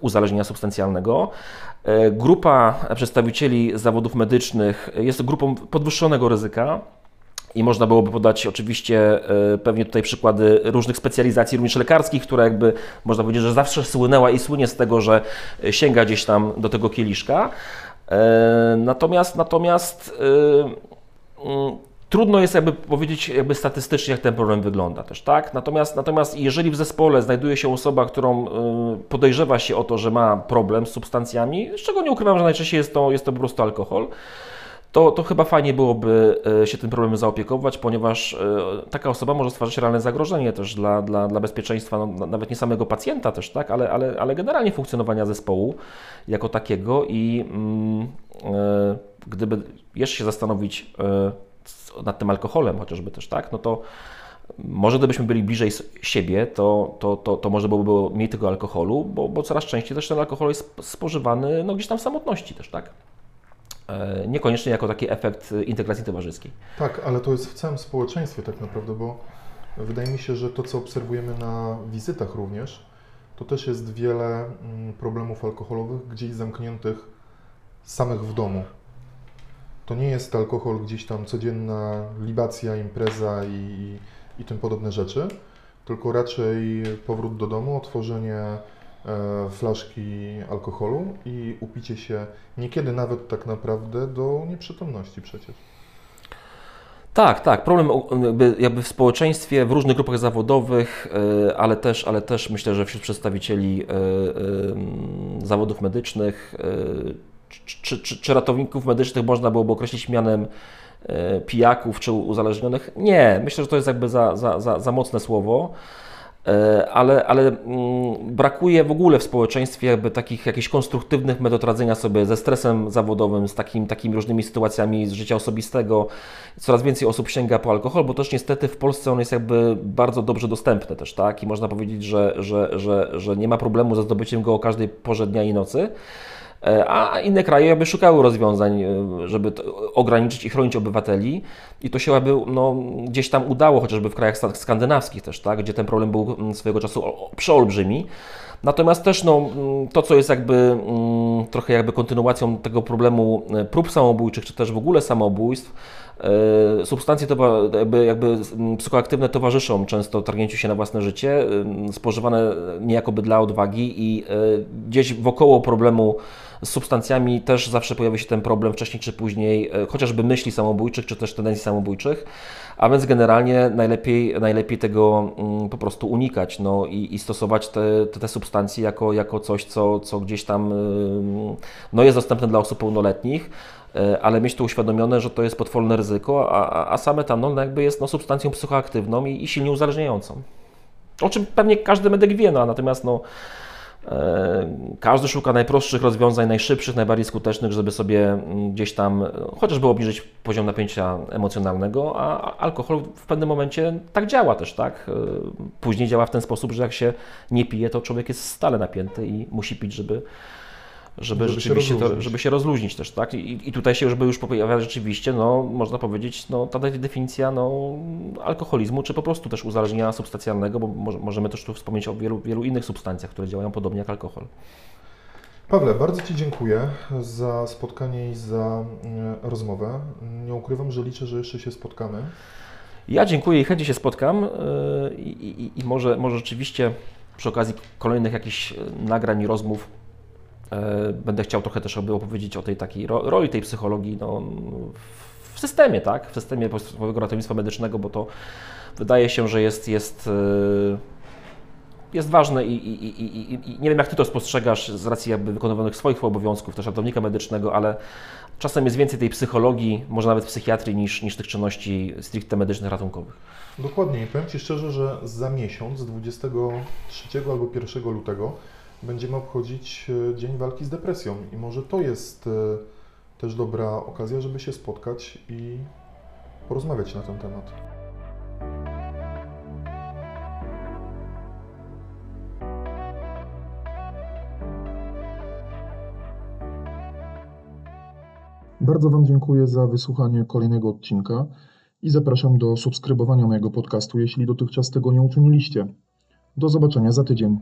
uzależnienia substancjalnego. Grupa przedstawicieli zawodów medycznych jest grupą podwyższonego ryzyka, i można byłoby podać oczywiście e, pewnie tutaj przykłady różnych specjalizacji, również lekarskich, które jakby można powiedzieć, że zawsze słynęła i słynie z tego, że sięga gdzieś tam do tego kieliszka. E, natomiast, natomiast e, mm, trudno jest jakby powiedzieć jakby statystycznie, jak ten problem wygląda też, tak? Natomiast, natomiast jeżeli w zespole znajduje się osoba, którą podejrzewa się o to, że ma problem z substancjami, z czego nie ukrywam, że najczęściej jest to, jest to po prostu alkohol, to, to chyba fajnie byłoby e, się tym problemem zaopiekować, ponieważ e, taka osoba może stwarzać realne zagrożenie też dla, dla, dla bezpieczeństwa, no, nawet nie samego pacjenta też, tak, ale, ale, ale generalnie funkcjonowania zespołu jako takiego i mm, e, gdyby jeszcze się zastanowić nad tym alkoholem chociażby też, tak, no to może gdybyśmy byli bliżej siebie, to, to, to, to może byłoby było mniej tego alkoholu, bo, bo coraz częściej też ten alkohol jest spożywany no, gdzieś tam w samotności też, tak? E, niekoniecznie jako taki efekt integracji towarzyskiej. Tak, ale to jest w całym społeczeństwie tak naprawdę, bo wydaje mi się, że to, co obserwujemy na wizytach również, to też jest wiele mm, problemów alkoholowych gdzieś zamkniętych samych w domu. To nie jest alkohol gdzieś tam codzienna libacja, impreza i, i tym podobne rzeczy, tylko raczej powrót do domu, otworzenie E, flaszki alkoholu i upicie się niekiedy nawet tak naprawdę do nieprzytomności przecież. Tak, tak. Problem jakby, w społeczeństwie, w różnych grupach zawodowych, y, ale też, ale też myślę, że wśród przedstawicieli y, zawodów medycznych czy, czy, czy ratowników medycznych można byłoby określić mianem pijaków czy uzależnionych? Nie, myślę, że to jest jakby za, za, za, za mocne słowo. E, ale, ale mm, brakuje w ogóle w społeczeństwie jakby takich jakichś konstruktywnych metod radzenia sobie ze stresem zawodowym, z takim, takimi różnymi sytuacjami z życia osobistego. Coraz więcej osób sięga po alkohol, bo też niestety w Polsce on jest jakby bardzo dobrze dostępny też, tak? I można powiedzieć, że, że, że, że nie ma problemu ze zdobyciem go o każdej porze dnia i nocy. E, A inne kraje jakby szukały rozwiązań, e, żeby ograniczyć i chronić obywateli. I to się jakby no, gdzieś tam udało, chociażby w krajach skandynawskich też, tak, gdzie ten problem był mm, swojego czasu przeolbrzymi. Natomiast też no, mm, to, co jest jakby mm, trochę jakby kontynuacją tego problemu e, prób samobójczych, czy też w ogóle samobójstw, substancje towa- jakby, jakby psychoaktywne towarzyszą często targnięciu się na własne życie, ym, spożywane niejakoby dla odwagi i e, gdzieś wokoło problemu z substancjami też zawsze pojawia się ten problem wcześniej czy później, e, chociażby myśli samobójczych, czy też tendencji samobójczych, a więc generalnie najlepiej, najlepiej tego mm, po prostu unikać no, i, i stosować te, te, te substancje jako, jako coś, co, co gdzieś tam ym, no, jest dostępne dla osób pełnoletnich, e, ale mieć to uświadomione, że to jest potworne ryzyko, a, a- sam etanol no, jakby jest no, substancją psychoaktywną i, i silnie uzależniającą. O czym pewnie każdy medyk wie, no, natomiast no, E, Każdy szuka najprostszych rozwiązań, najszybszych, najbardziej skutecznych, żeby sobie mm, gdzieś tam e, chociażby obniżyć poziom napięcia emocjonalnego, a a alkohol w pewnym momencie tak działa też, tak? E, Później działa w ten sposób, że jak się nie pije, to człowiek jest stale napięty i musi pić, żeby, żeby, Żeby się rzeczywiście to, rozluźnić. żeby się rozluźnić też, tak? I, I tutaj się już by już pojawia rzeczywiście, no, można powiedzieć, no, ta definicja no, alkoholizmu, czy po prostu też uzależnienia substancjalnego, bo może, możemy też tu wspomnieć o wielu, wielu innych substancjach, które działają podobnie jak alkohol. Pawle, bardzo Ci dziękuję za spotkanie i za mm, rozmowę. Nie ukrywam, że liczę, że jeszcze się spotkamy. Ja dziękuję i chętnie się spotkam yy, i, i, i może, może rzeczywiście przy okazji kolejnych jakichś yy, nagrań i rozmów będę chciał trochę też opowiedzieć o tej takiej ro, roli tej psychologii no, w systemie, tak? W systemie podstawowego ratownictwa medycznego, bo to wydaje się, że jest, jest, yy, jest ważne i, i, i, i, i nie wiem, jak Ty to spostrzegasz z racji jakby wykonywanych swoich obowiązków, też ratownika medycznego, ale czasem jest więcej tej psychologii, może nawet psychiatrii, niż, niż tych czynności stricte medycznych, ratunkowych. Dokładnie. I powiem Ci szczerze, że za miesiąc, 23 albo 1 lutego, będziemy obchodzić e, Dzień Walki z Depresją. I może to jest e, też dobra okazja, żeby się spotkać i porozmawiać na ten temat. Bardzo Wam dziękuję za wysłuchanie kolejnego odcinka i zapraszam do subskrybowania mojego podcastu, jeśli dotychczas tego nie uczyniliście. Do zobaczenia za tydzień.